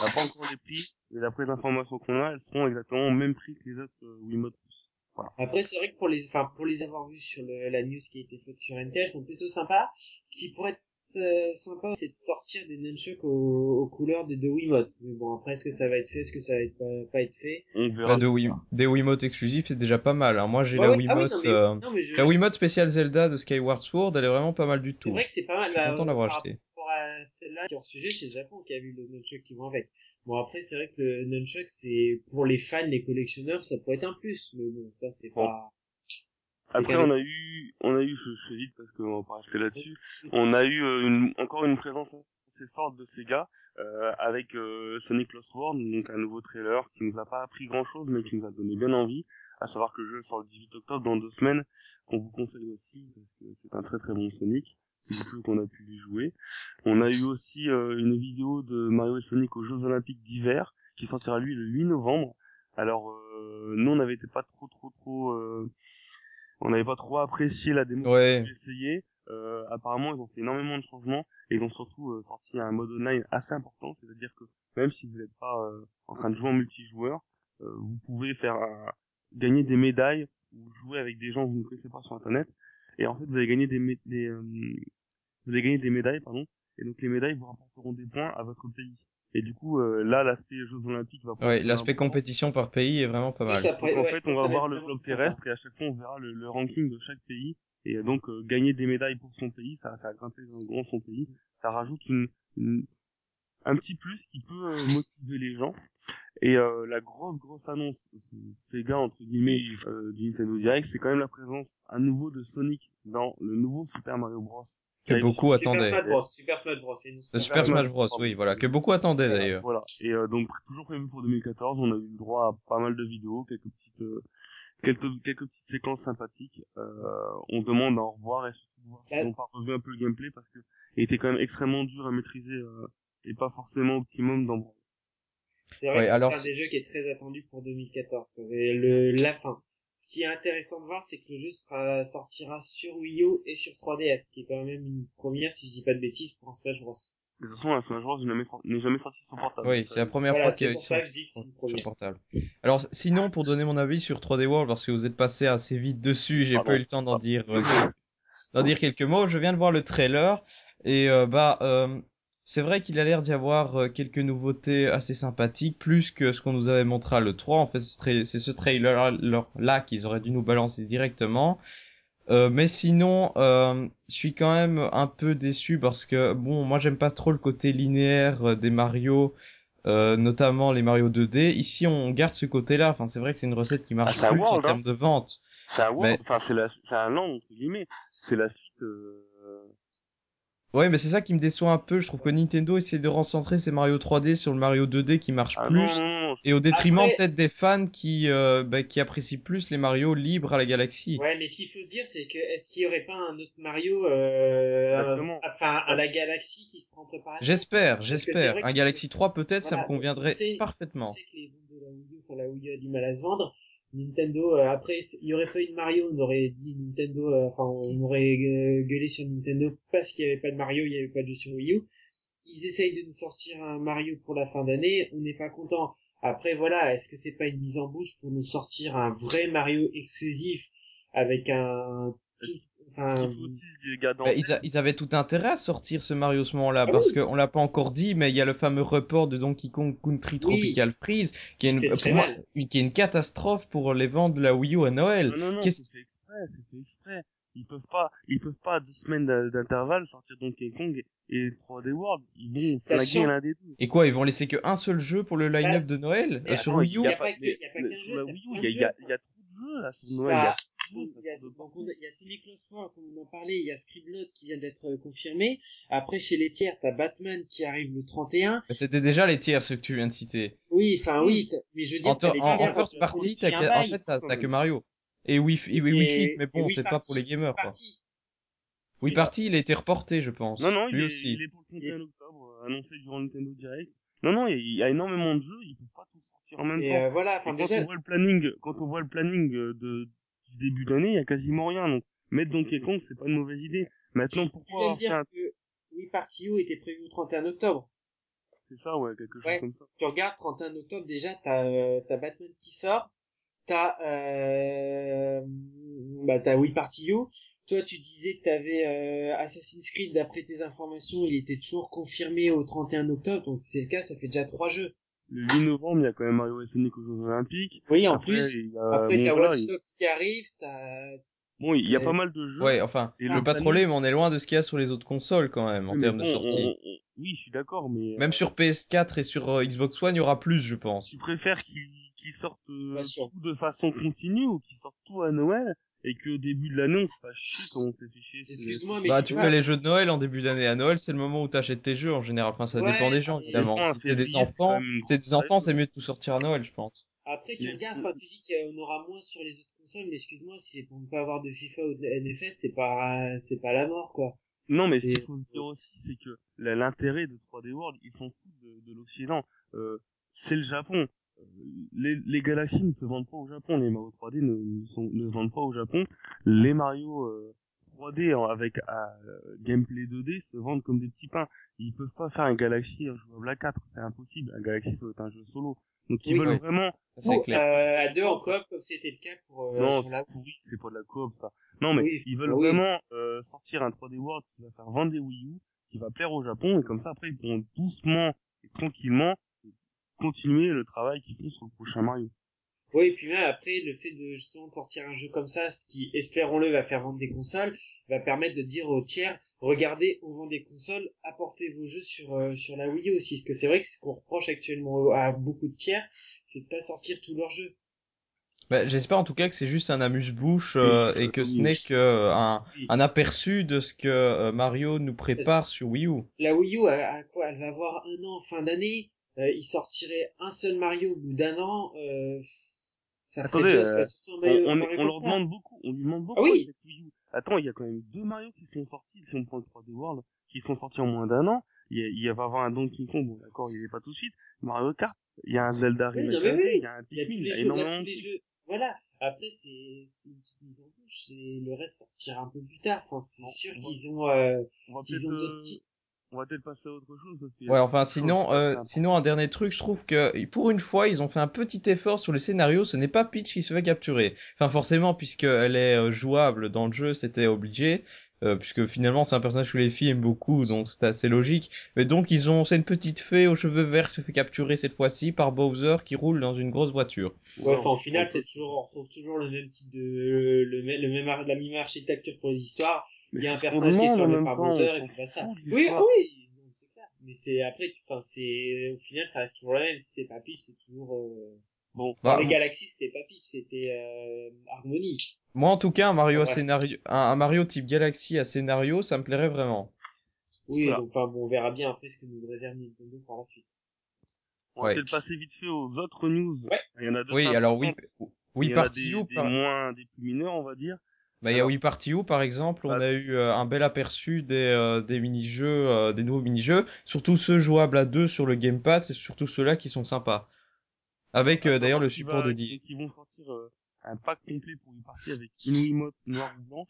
On n'a pas encore les prix, mais d'après les informations qu'on a, elles seront exactement au même prix que les autres euh, Wiimote Plus. Après, c'est vrai que pour les, enfin, pour les avoir vus sur le, la news qui a été faite sur Intel, elles sont plutôt sympas. Ce qui pourrait être euh, sympa, c'est de sortir des nunchucks aux, aux couleurs des deux Wiimote. Mais bon, après, est-ce que ça va être fait, est-ce que ça va être pas, pas être fait On Bah, verra. de Wii, des Wiimote exclusifs, c'est déjà pas mal. hein. Moi, j'ai Ouais, la ouais, ah oui, Wiimote, non, mais- euh, non, mais je- la Wiimote spéciale Zelda de Skyward Sword, elle est vraiment pas mal du c'est tout. vrai que c'est pas mal. Je suis bah, content euh, d'avoir par acheté. rapport à celle-là qui est hors sujet, c'est le Japon qui a vu le nunchuck qui vont avec. Bon, après, c'est vrai que le nunchuck, c'est, pour les fans, les collectionneurs, ça pourrait être un plus. Mais bon, ça, c'est Bon. pas... Après, on a eu, on a eu, je, je fais vite parce qu'on va pas rester là-dessus. On a eu euh, une, encore une présence assez forte de Sega euh, avec euh, Sonic Lost World, donc un nouveau trailer qui nous a pas appris grand-chose, mais qui nous a donné bien envie. À savoir que le jeu sort le 18 octobre dans deux semaines, qu'on vous conseille aussi parce que c'est un très très bon Sonic. Du peu qu'on a pu y jouer. On a eu aussi euh, une vidéo de Mario et Sonic aux Jeux Olympiques d'hiver qui sortira lui le 8 novembre. Alors euh, nous on n'avait été pas trop trop trop euh, on n'avait pas trop apprécié la démo Ouais. que j'ai essayé. Euh, apparemment, ils ont fait énormément de changements et ils ont surtout euh, sorti un mode online assez important, c'est-à-dire que même si vous n'êtes pas euh, en train de jouer en multijoueur, euh, vous pouvez faire gagner des médailles ou jouer avec des gens que vous ne connaissez pas sur internet. Et en fait, vous allez gagner des, mé- des vous allez gagner des médailles, pardon. Et donc les médailles vous rapporteront des points à votre pays. Et du coup, euh, là, l'aspect Jeux Olympiques va. prendre Ouais, l'aspect compétition par pays est vraiment pas mal. ça Donc en ouais, fait, on va voir le sympa. terrestre et à chaque fois, on verra le, le ranking de chaque pays. Et donc, euh, gagner des médailles pour son pays, ça, ça a grimpé dans son pays. Ça rajoute une, une- un petit plus qui peut euh, motiver les gens. Et euh, la grosse, grosse annonce, ce- Sega, entre guillemets, euh, du Nintendo Direct, c'est quand même la présence à nouveau de Sonic dans le nouveau Super Mario Bros. Que beaucoup sur- Super attendaient. Smash Bros. Super Smash Bros. Super Smash Bros, oui, voilà, que beaucoup attendaient Voilà. d'ailleurs. Voilà. Et euh, donc toujours prévu pour 2014, on a eu le droit à pas mal de vidéos, quelques petites euh, quelques quelques petites séquences sympathiques. Euh, on demande à en revoir et surtout de voir si Ouais. on pas revu un peu le gameplay parce que il était quand même extrêmement dur à maîtriser euh, et pas forcément optimum dans C'est vrai Ouais, que alors c'est un des jeux qui est très attendu pour 2014. quoi. Et le, la fin. Ce qui est intéressant de voir, c'est que le jeu sera, sortira sur Wii U et sur 3DS, qui est quand même une première, si je dis pas de bêtises, pour un Smash Bros. De toute façon, un Smash Bros n'est jamais, sorti sur portable. Oui, c'est la première Voilà, fois qu'il y c'est a pour eu ça sur, sur portable. Alors, sinon, pour donner mon avis sur 3D World, parce que vous êtes passé assez vite dessus, j'ai pas eu le temps d'en dire, euh, d'en dire quelques mots. Je viens de voir le trailer et euh, bah, euh, c'est vrai qu'il a l'air d'y avoir euh, quelques nouveautés assez sympathiques, plus que ce qu'on nous avait montré à l'E3. En fait, c'est ce trailer-là qu'ils auraient dû nous balancer directement. Euh, mais sinon, euh, je suis quand même un peu déçu parce que, bon, moi j'aime pas trop le côté linéaire euh, des Mario, euh, notamment les Mario 2D. Ici, on garde ce côté-là. Enfin, c'est vrai que c'est une recette qui marche Ah, en world, termes de vente. C'est un Mais- enfin c'est la, un land entre guillemets. C'est la suite. Euh... Ouais, mais c'est ça qui me déçoit un peu. Je trouve que Nintendo essaie de recentrer ses Mario 3D sur le Mario 2D qui marche Ah plus. non, non, non. Et au détriment Après- peut-être des fans qui euh, bah, qui apprécient plus les Mario libres à la galaxie. Ouais, mais ce qu'il faut se dire, c'est que est-ce qu'il y aurait pas un autre Mario, euh, enfin, à la galaxie qui serait en préparation? J'espère, j'espère. Un Galaxy 3 peut-être, ça me conviendrait parfaitement. On sait que les ventes de la Wii U, enfin la Wii U a du mal à se vendre. Nintendo, euh, après, il y aurait eu de Mario, on aurait dit Nintendo, euh, enfin, on aurait euh, gueulé sur Nintendo parce qu'il y avait pas de Mario, il y avait pas de jeu sur Wii U. Ils essayent de nous sortir un Mario pour la fin d'année, on n'est pas content. Après, voilà, est-ce que c'est pas une mise en bouche pour nous sortir un vrai Mario exclusif avec un, enfin, Il en Bah, ils, a- ils avaient tout intérêt à sortir ce Mario à ce moment-là Ah parce oui. qu'on l'a pas encore dit, mais il y a le fameux report de Donkey Kong Country Tropical Freeze qui est une, pour moi, qui est une catastrophe pour les ventes de la Wii U à Noël. Non, non, non, c'est fait exprès, c'est fait exprès. Ils peuvent pas, ils peuvent pas à deux semaines d'in- d'intervalle sortir Donkey Kong et 3D World. Ils vont Sachant- l'un des deux. Et quoi, ils vont laisser qu'un seul jeu pour le line-up Bah, de Noël? Euh, sur Attends, Wii U? y a pas- mais y a pas qu'un jeu, la t'as Wii U, plein il y a, il il y a trop de jeux, là, sur Noël. Il y a Il y, a, il y comme on en parlait, il y a Scribbler qui vient d'être euh, confirmé. Après, chez les tiers, t'as Batman qui arrive le 31. Mais C'était déjà les tiers ceux que tu viens de citer. Oui, enfin Oui. mais je veux dire, En, les en, en tiers, first party, t'as fait un que- en bail. fait t'as que. Mario. Et Wii, et Wii Et- Fit, mais bon, Wii c'est pas pour les gamers. Quoi. Wii Oui. Party, il a été reporté, je pense. Non, non, il Lui est, aussi. il est pour le 31 octobre, euh, annoncé durant le Nintendo Direct. Non, non, il y, a- énormément de jeux, ils peuvent pas tous sortir en même Et temps. euh, voilà, enfin quand déjà, on voit le planning, quand on voit le planning euh, de, début d'année, il y a quasiment rien. Donc, mettre Donkey Kong, c'est pas une mauvaise idée. Maintenant, pourquoi avoir fait dire un... que Wii Party U était prévu le 31 octobre. C'est ça, ouais, quelque chose Ouais. comme ça. Tu regardes 31 octobre déjà, t'as euh, t'as Batman qui sort, t'as euh, bah t'as Wii Party U. Toi, tu disais que t'avais euh, Assassin's Creed. D'après tes informations, il était toujours confirmé au 31 octobre. Donc si c'est le cas, ça fait déjà trois jeux. Le 8 novembre, il y a quand même Mario et Sonic aux Jeux Olympiques. Oui, en Après, plus. il y a, Après, bon, t'as voilà, Watch il- Dogs qui arrive, t'as bon, il y a pas mal de jeux. Ouais, enfin, Et je le veux pas troller, mais on est loin de ce qu'il y a sur les autres consoles quand même, en termes de sortie. on- on- Oui, je suis d'accord, mais Même euh, sur PS4 et sur euh, Xbox One, il y aura plus, je pense. tu préfères qu'ils sortent euh, tout de façon continue ou qu'ils sortent tout à Noël? Et qu'au début de l'année, on se fasse chier comme on s'est fait chier. ces- Excuse-moi, mais Bah, tu fais les jeux de Noël en début d'année. À Noël, c'est le moment où t'achètes tes jeux en général. Enfin, ça Ouais, dépend des gens, évidemment. Si c'est des enfants, c'est des enfants, c'est mieux de tout sortir à Noël, je pense. Après, tu regardes, enfin, tu dis qu'on aura moins sur les autres consoles, mais excuse-moi, si c'est pour ne pas avoir de FIFA ou de NFS, c'est pas, c'est pas la mort, quoi. Non, mais ce C'est- qu'il faut se dire aussi, c'est que l'intérêt de 3D World, ils s'en foutent de, de l'Occident. Euh, c'est le Japon. Euh, Les, les Galaxies ne se vendent pas au Japon. Les Mario 3D ne, ne, sont- ne se vendent pas au Japon. Les Mario euh, 3D en- avec euh, gameplay 2D se vendent comme des petits pains. Ils peuvent pas faire un Galaxy jouable à 4, c'est impossible. Un Galaxy, ça va être un jeu solo. Donc ils Oui. veulent vraiment... C'est clair. euh, à deux en coop, comme c'était le cas pour, euh, non, c'est pourri, c'est pas de la coop ça. Non, mais Oui, ils veulent oui. vraiment euh, sortir un 3D World qui va faire vendre des Wii U, qui va plaire au Japon, et comme ça après ils pourront doucement et tranquillement continuer le travail qu'ils font sur le prochain Mario. Oui, et puis même après, le fait de justement sortir un jeu comme ça, ce qui, espérons-le, va faire vendre des consoles, va permettre de dire aux tiers, regardez, on vend des consoles, apportez vos jeux sur euh, sur la Wii U aussi. Parce que c'est vrai que ce qu'on reproche actuellement à beaucoup de tiers, c'est de pas sortir tous leurs jeux. Bah, J'espère en tout cas que c'est juste un amuse-bouche euh, Oui, et que ce n'est qu'un Oui. un aperçu de ce que euh, Mario nous prépare sur Wii U. La Wii U, à, à quoi Elle va avoir un an fin d'année? Euh, il sortirait un seul Mario au bout d'un an. Euh, ça Attendez, euh, On, on, on leur demande beaucoup, on lui demande beaucoup Ah oui. cette. Attends, il y a quand même deux Mario qui sont sortis, si on prend le 3D World, qui sont sortis en moins d'un an. Il, y a, il va y avoir un Donkey Kong, bon d'accord, il est pas tout de suite. Mario Kart, il y a un Zelda Oui, remake, il y a un Pikmin, il y a énormément de jeux. Voilà. Après, c'est c'est une petite mise en bouche. Et le reste sortira un peu plus tard. Enfin, c'est Bon, sûr qu'ils ont, euh, qu'ils ont d'autres euh, titres. On va peut-être passer à autre chose parce Ouais, enfin sinon, euh, sinon un dernier truc, je trouve que pour une fois, ils ont fait un petit effort sur le scénario. Ce n'est pas Peach qui se fait capturer. Enfin forcément, puisqu'elle est euh, jouable dans le jeu, c'était obligé. euh, puisque finalement c'est un personnage que les filles aiment beaucoup, donc c'est assez logique. Mais donc ils ont, c'est une petite fée aux cheveux verts qui se fait capturer cette fois-ci par Bowser qui roule dans une grosse voiture. Ouais, enfin, au final, c'est toujours, on retrouve toujours le même type de, le, même, le même, la même architecture pour les histoires. Mais Il y a un personnage qui est sur le même par temps, Bowser on et bah ça. Oui, oui, c'est clair. Mais c'est, après, tu- enfin, c'est, au final, ça reste toujours la même. C'est pas Peach, c'est toujours, euh, Bon, Bah, dans les galaxies, c'était pas Peach, c'était, euh, Harmony. moi en tout cas un Mario à scénario, un, un Mario type Galaxy à scénario, ça me plairait vraiment. Oui, Voilà. donc, enfin, bon, on verra bien après ce que nous réserve Nintendo par la suite. on va Ouais. peut-être passer vite fait aux autres news. Ouais. Il y en a deux. Oui, alors oui, oui Il y en a Party des, U, des par... moins, des plus mineurs, on va dire. Bah il y a Wii Party U par exemple, on Bah- a eu euh, un bel aperçu des euh, des mini-jeux, euh, des nouveaux mini-jeux, surtout ceux jouables à deux sur le gamepad, c'est surtout ceux-là qui sont sympas. Avec À euh, d'ailleurs le support va- dédié. Qui vont sortir euh, un pack complet pour y partir avec une Wiimote noire ou blanche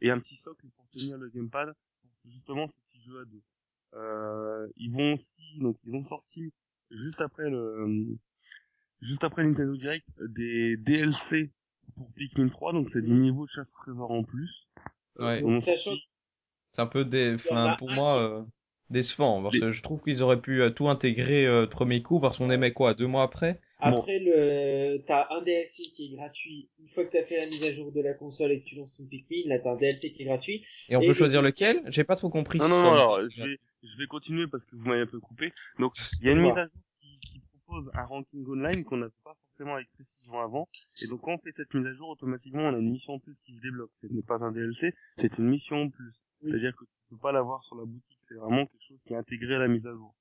et un petit socle pour tenir le gamepad pour justement ce petit jeu à deux. Euh, ils vont aussi, donc ils ont sorti juste après le, juste après Nintendo Direct des DLC pour Pikmin 3, donc c'est des niveaux de chasse au trésor en plus. Ouais. C'est un peu des, enfin pour moi euh, décevant parce Les- que je trouve qu'ils auraient pu euh, tout intégrer euh, premier coup parce qu'on aimait quoi deux mois après? Après le, t'as un DLC qui est gratuit. Une fois que t'as fait la mise à jour de la console et que tu lances ton Pikmin, là t'as un DLC qui est gratuit. Et on Et peut choisir plus- lequel? J'ai pas trop compris. Non, non, alors, je vais, je vais continuer parce que vous m'avez un peu coupé. Donc, il y a une mise à jour qui, qui propose un ranking online qu'on n'avait pas forcément avec précision avant. Et donc, quand on fait cette mise à jour, automatiquement, on a une mission en plus qui se débloque. Ce n'est pas un DLC, c'est une mission en plus. Oui. C'est-à-dire que tu peux pas l'avoir sur la boutique. C'est vraiment quelque chose qui est intégré à la mise à jour.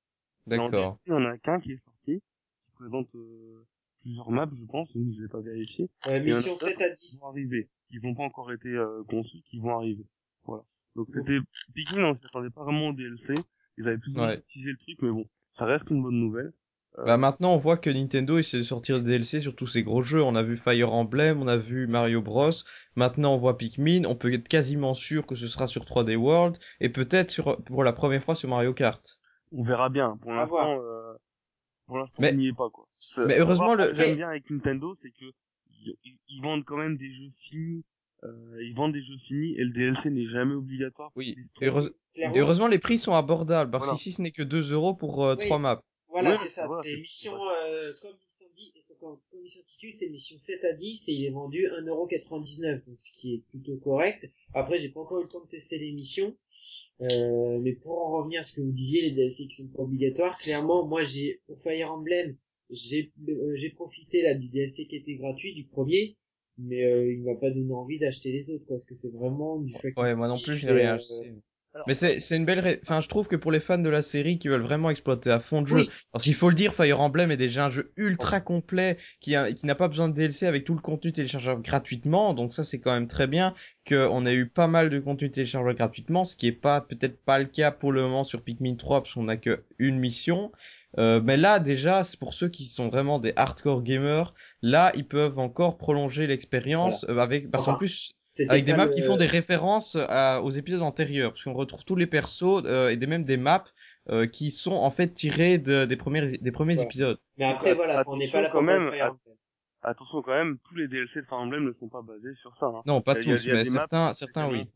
D'accord. Y en a qu'un qui est sorti, qui présente euh, plusieurs maps, je pense. Je l'ai pas vérifié. Euh, mission d'autres 7 à qui 10. vont arriver, qui vont pas encore été euh, conçus, qui vont arriver. Voilà. Donc c'était Pikmin, on s'attendait pas vraiment au DLC. Ils avaient plus Ouais. teasé le truc, mais bon, ça reste une bonne nouvelle. Euh, Bah maintenant on voit que Nintendo essaie de sortir des DLC sur tous ces gros jeux. On a vu Fire Emblem, on a vu Mario Bros. Maintenant on voit Pikmin. On peut être quasiment sûr que ce sera sur 3D World et peut-être sur pour la première fois sur Mario Kart. on verra bien. Pour l'instant, euh, pour l'instant, Mais- on n'y est pas quoi. Mais heureusement, le- ce que j'aime bien avec Nintendo, c'est que ils, vendent quand même des jeux finis. Euh, ils vendent des jeux finis et le DLC n'est jamais obligatoire. Oui. Et, heureusement les prix sont abordables parce Voilà. qu'ici ce n'est que 2 euros pour euh, Oui. 3 maps. Voilà, Ouais, c'est ça. voilà, c'est mission, ouais. euh, comme dit, comme, c'est mission 7 à 10 et il est vendu 1,99€, donc ce qui est plutôt correct. Après, j'ai pas encore eu le temps de tester les missions, euh, mais pour en revenir à ce que vous disiez, les DLC qui sont pas obligatoires, clairement, moi j'ai, pour Fire Emblem, j'ai, euh, j'ai profité là du DLC qui était gratuit, du premier, mais euh, il m'a pas donné envie d'acheter les autres, parce que c'est vraiment du fait Ouais, moi non plus je rien euh, acheté. Alors, Mais c'est c'est une belle ré- enfin je trouve que pour les fans de la série qui veulent vraiment exploiter à fond le jeu Oui. parce qu'il faut le dire Fire Emblem est déjà un jeu ultra complet qui a qui n'a pas besoin de DLC avec tout le contenu téléchargeable gratuitement donc ça c'est quand même très bien qu'on a eu pas mal de contenu téléchargeable gratuitement ce qui est pas peut-être pas le cas pour le moment sur Pikmin 3 parce qu'on a que une mission. Euh, mais là déjà c'est pour ceux qui sont vraiment des hardcore gamers là ils peuvent encore prolonger l'expérience euh, avec parce qu'en plus avec des maps le- qui font des références à- aux épisodes antérieurs, parce qu'on retrouve tous les persos euh, et des, même des maps euh, qui sont en fait tirés de- des premiers des premiers épisodes. Mais après, Donc, voilà, on n'est pas là quand même, Fire att- Emblem. attention quand même, tous les DLC de Fire Emblem ne sont pas basés sur ça. Hein. Non, pas tous, il y a mais des maps certains, certains oui. faire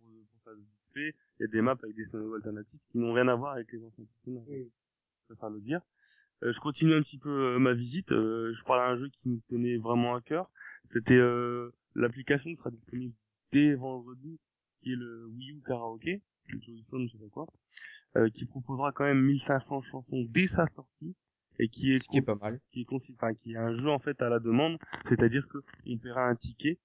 il y a des maps avec des scénarios alternatifs qui n'ont rien à voir avec les anciens personnages. Oui. Préfère le dire. Euh, je continue un petit peu euh, ma visite. Euh, je parle à un jeu qui me tenait vraiment à cœur. C'était euh, l'application qui sera disponible dès vendredi, qui est le Wii U Karaoke, Joy-Con, je sais pas quoi, euh, qui proposera quand même 1500 chansons dès sa sortie et qui est Ce qui est conçu- pas mal. qui est conçu- enfin qui est un jeu en fait à la demande, c'est-à-dire que on paiera un ticket,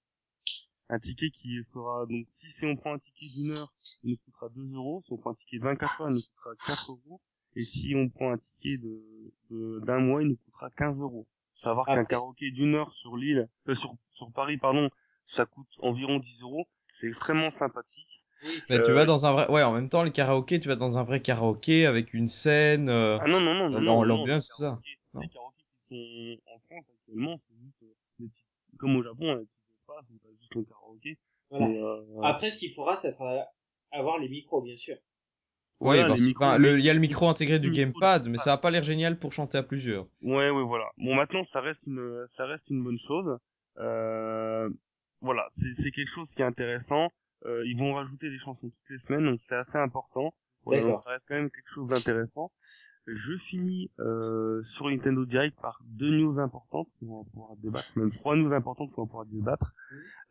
un ticket qui sera donc si, si on prend un ticket d'une heure, il nous coûtera 2 euros, si on prend un ticket de 24 heures, il nous coûtera 4 euros, et si on prend un ticket de de- d'un mois, il nous coûtera 15 euros. Savoir qu'un Après- karaoké d'une heure sur l'île, euh, sur sur Paris pardon, ça coûte environ 10 euros, c'est extrêmement sympathique. Mais tu Euh, vas dans un vrai, ouais, en même temps le karaoké, tu vas dans un vrai karaoké avec une scène. euh, Ah non non non non, non, l'ambiance, tout ça. Les karaokés qui sont en France actuellement, c'est juste euh, des petits, comme au Japon, avec des petits espaces où t'as juste le karaoké. Voilà. Mais, euh, Après, ce qu'il faudra, ça sera avoir les micros, bien sûr. Ouais, voilà, parce- enfin, il y a le micro intégré du gamepad, mais ça a pas l'air génial pour chanter à plusieurs. Ouais, ouais, voilà. Bon, maintenant, ça reste une, ça reste une bonne chose. Euh, voilà, c'est c'est quelque chose qui est intéressant. euh, ils vont rajouter des chansons toutes les semaines, donc c'est assez important. Voilà, donc ça reste quand même quelque chose d'intéressant. Je finis euh, sur Nintendo Direct par deux news importantes qu'on va pouvoir débattre, même trois news importantes qu'on va pouvoir débattre.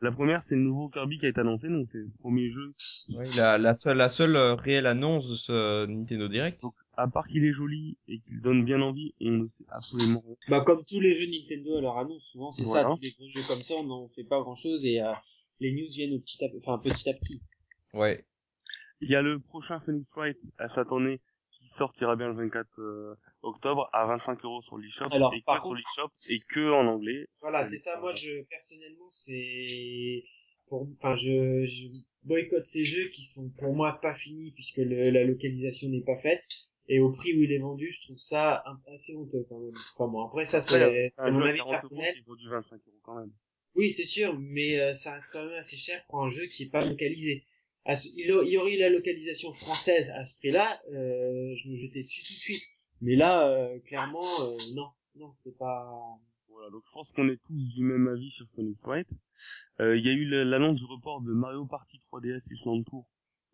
La première, c'est le nouveau Kirby qui a été annoncé, donc c'est le premier jeu. Oui, la, la seule, la seule euh, réelle annonce de ce Nintendo Direct. Donc, à part qu'il est joli et qu'il donne bien envie, on ne sait absolument rien. Bah comme tous les jeux Nintendo à leur annonce, souvent c'est Voilà. ça, tous les gros jeux comme ça, on n'en sait pas grand chose et euh, les news viennent petit à, enfin petit à petit. Ouais. Il y a le prochain Phoenix Wright à s'attendre qui sortira bien le 24 euh, octobre à 25 euros sur l'eShop et que par sur contre- l'eShop et que en anglais. Voilà, c'est ça. Moi, je personnellement, c'est pour, enfin, je, je boycotte ces jeux qui sont pour moi pas finis puisque le- la localisation n'est pas faite. Et au prix où il est vendu, je trouve ça un- assez honteux quand même. Enfin bon, après ça, c'est mon avis 40 euros personnel. vaut du 25 euros quand même. Oui, c'est sûr, mais euh, ça reste quand même assez cher pour un jeu qui est pas localisé. À ce- il, y aurait eu la localisation française à ce prix-là, euh, je me jetais dessus tout de suite. Mais là, euh, clairement, euh, non, non, c'est pas. Voilà, donc je pense qu'on est tous du même avis sur Phoenix Wright. Euh, Il y a eu l'annonce du report de Mario Party 3DS Island Tour,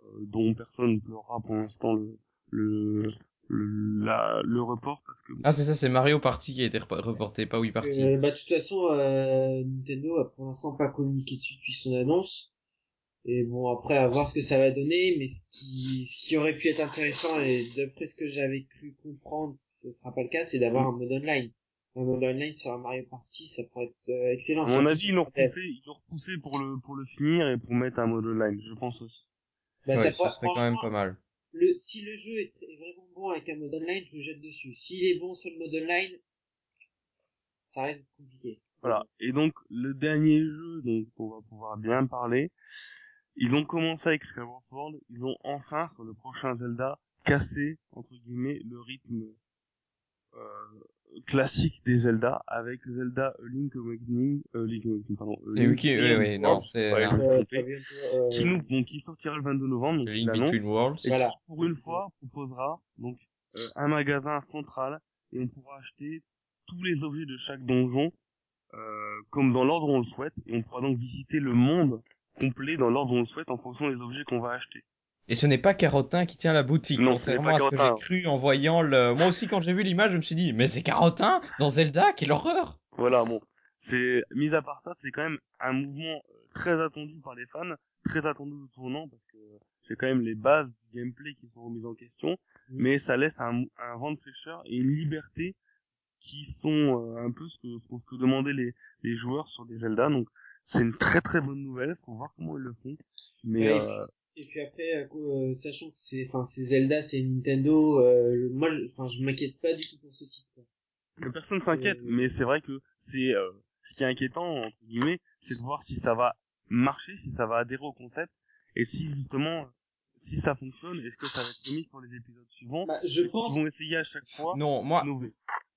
euh, dont personne ne pleurera pour l'instant le, le, le, la, le report parce que Ah, c'est ça, c'est Mario Party qui a été rep- reporté, pas Wii Party. Euh, bah, de toute façon, euh, Nintendo a pour l'instant pas communiqué dessus depuis son annonce. Et bon, après, à voir ce que ça va donner, mais ce qui, ce qui aurait pu être intéressant, et d'après ce que j'avais cru comprendre, ce sera pas le cas, c'est d'avoir un mode online. Un mode online sur un Mario Party, ça pourrait être euh, excellent. à mon avis ils l'ont 3DS. repoussé, ils l'ont repoussé pour le pour le finir et pour mettre un mode online, je pense aussi. Bah, ouais, ça pourrait- serait quand même pas mal. Le, si le jeu est, vraiment bon avec un mode online, je me jette dessus. S'il est bon sur le mode online, ça reste compliqué. Voilà. Et donc, le dernier jeu dont on va pouvoir bien parler, ils ont commencé avec Skyward Sword, ils ont enfin, sur le prochain Zelda, cassé, entre guillemets, le rythme euh, classique des Zelda, avec Zelda A Link Awakening, euh, Link Awakening, pardon, Et Link oui, Between oui, non, Worlds, c'est, ouais, euh, Euh, euh, qui nous, donc, qui sortira le 22 novembre, donc Link Between Worlds. et Voilà. qui, pour une fois, proposera, donc, euh, un magasin central, et on pourra acheter tous les objets de chaque donjon, euh, comme dans l'ordre où on le souhaite, et on pourra donc visiter le monde complet dans l'ordre où on le souhaite en fonction des objets qu'on va acheter. Et ce n'est pas Carotin qui tient la boutique, Non, contrairement pas à ce que j'ai cru en voyant le... Moi aussi, quand j'ai vu l'image, je me suis dit, mais c'est Carotin dans Zelda, quelle horreur. Voilà, bon. C'est, mis à part ça, c'est quand même un mouvement euh, très attendu par les fans, très attendu au tournant, parce que c'est quand même les bases du gameplay qui sont remises en question, mais ça laisse un, un vent de fraîcheur et une liberté qui sont euh, un peu ce que, ce que- demandaient les, les joueurs sur des Zelda, donc c'est une très très bonne nouvelle, faut voir comment ils le font. Mais Ouais, euh, Et puis après, euh, euh, sachant que c'est, enfin, c'est Zelda, c'est Nintendo, euh, moi, je, enfin, je m'inquiète pas du tout pour ce titre. quoi. personne C'est- s'inquiète, mais c'est vrai que c'est euh, ce qui est inquiétant entre guillemets, c'est de voir si ça va marcher, si ça va adhérer au concept, et si justement, si ça fonctionne, est-ce que ça va être mis sur les épisodes suivants Bah, je pense. qu'ils vont essayer à chaque fois Non, moi, d'innover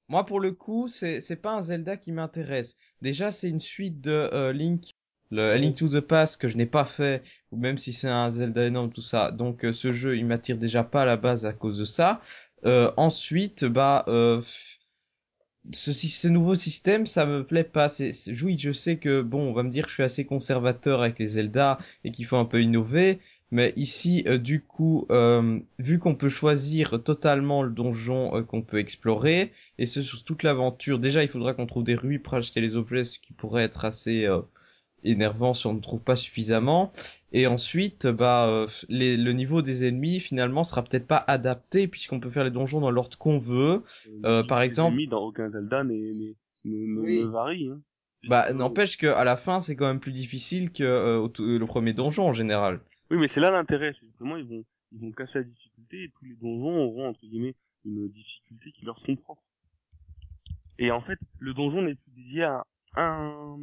moi pour le coup, c'est c'est pas un Zelda qui m'intéresse. Déjà, c'est une suite de euh, Link, le Link to the Past que je n'ai pas fait, ou même si c'est un Zelda énorme tout ça. Donc euh, ce jeu, il m'attire déjà pas à la base à cause de ça. Euh, ensuite, bah, euh, ce, ce nouveau système, ça me plaît pas. C'est, oui, je sais que bon, on va me dire que je suis assez conservateur avec les Zelda et qu'il faut un peu innover, mais ici, du coup, euh, vu qu'on peut choisir totalement le donjon qu'on peut explorer et ce sur toute l'aventure, déjà, il faudra qu'on trouve des rues pour acheter les objets, ce qui pourrait être assez énervant si on ne trouve pas suffisamment. Et ensuite, bah, euh, les- le niveau des ennemis finalement sera peut-être pas adapté puisqu'on peut faire les donjons dans l'ordre qu'on veut. Euh, par les exemple- ennemis dans aucun Zelda ne, ne, Oui. ne varie. Hein. Bah, n'empêche que à la fin, c'est quand même plus difficile que euh, tout- le premier donjon en général. Oui, mais c'est là l'intérêt, c'est justement ils vont ils vont casser la difficulté et tous les donjons auront entre guillemets une difficulté qui leur sont propres. Et en fait, le donjon n'est plus dédié à un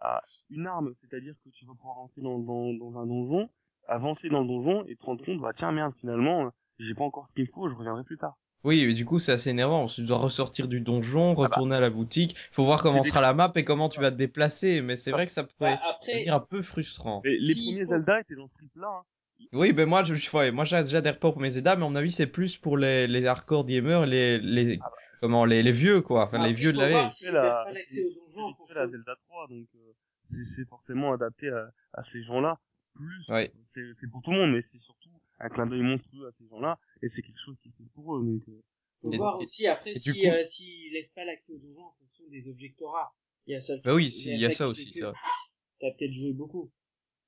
à une arme, c'est-à-dire que tu vas pouvoir rentrer dans, dans, dans un donjon, avancer dans le donjon et te rendre compte, bah tiens merde, finalement, j'ai pas encore ce qu'il me faut, je reviendrai plus tard. Oui, mais du coup, c'est assez énervant. parce que Tu dois ressortir du donjon, bah, retourner à la boutique. Faut voir comment sera la map et comment tu vas te déplacer. Mais c'est vrai que ça pourrait Bah, après, devenir un peu frustrant. Et les Si, premiers faut- Zelda étaient dans ce trip là. Hein. Oui, ben moi, je, je ouais, moi, j'a- j'adhère pas au premier Zelda, mais à mon avis, c'est plus pour les, les hardcore gamers, les, les, Ah bah, comment, les, les vieux, quoi. Enfin, les Après, vieux de la vieille. si- c'est la, pas l'accès aux donjons en c'est- c'est la Zelda 3, donc euh, c'est c'est forcément adapté à, à ces gens-là. plus, Ouais. c'est c'est pour tout le monde, mais c'est surtout un clin d'œil monstrueux à ces gens-là, et c'est quelque chose qui est fait pour eux. Donc, euh, Faut Et- voir et- aussi après si coup- euh, s'ils laissent pas l'accès aux donjons en fonction des t'auras. Il y a ça. Bah oui, il y a ça qui aussi, ça. T'as peut-être joué beaucoup.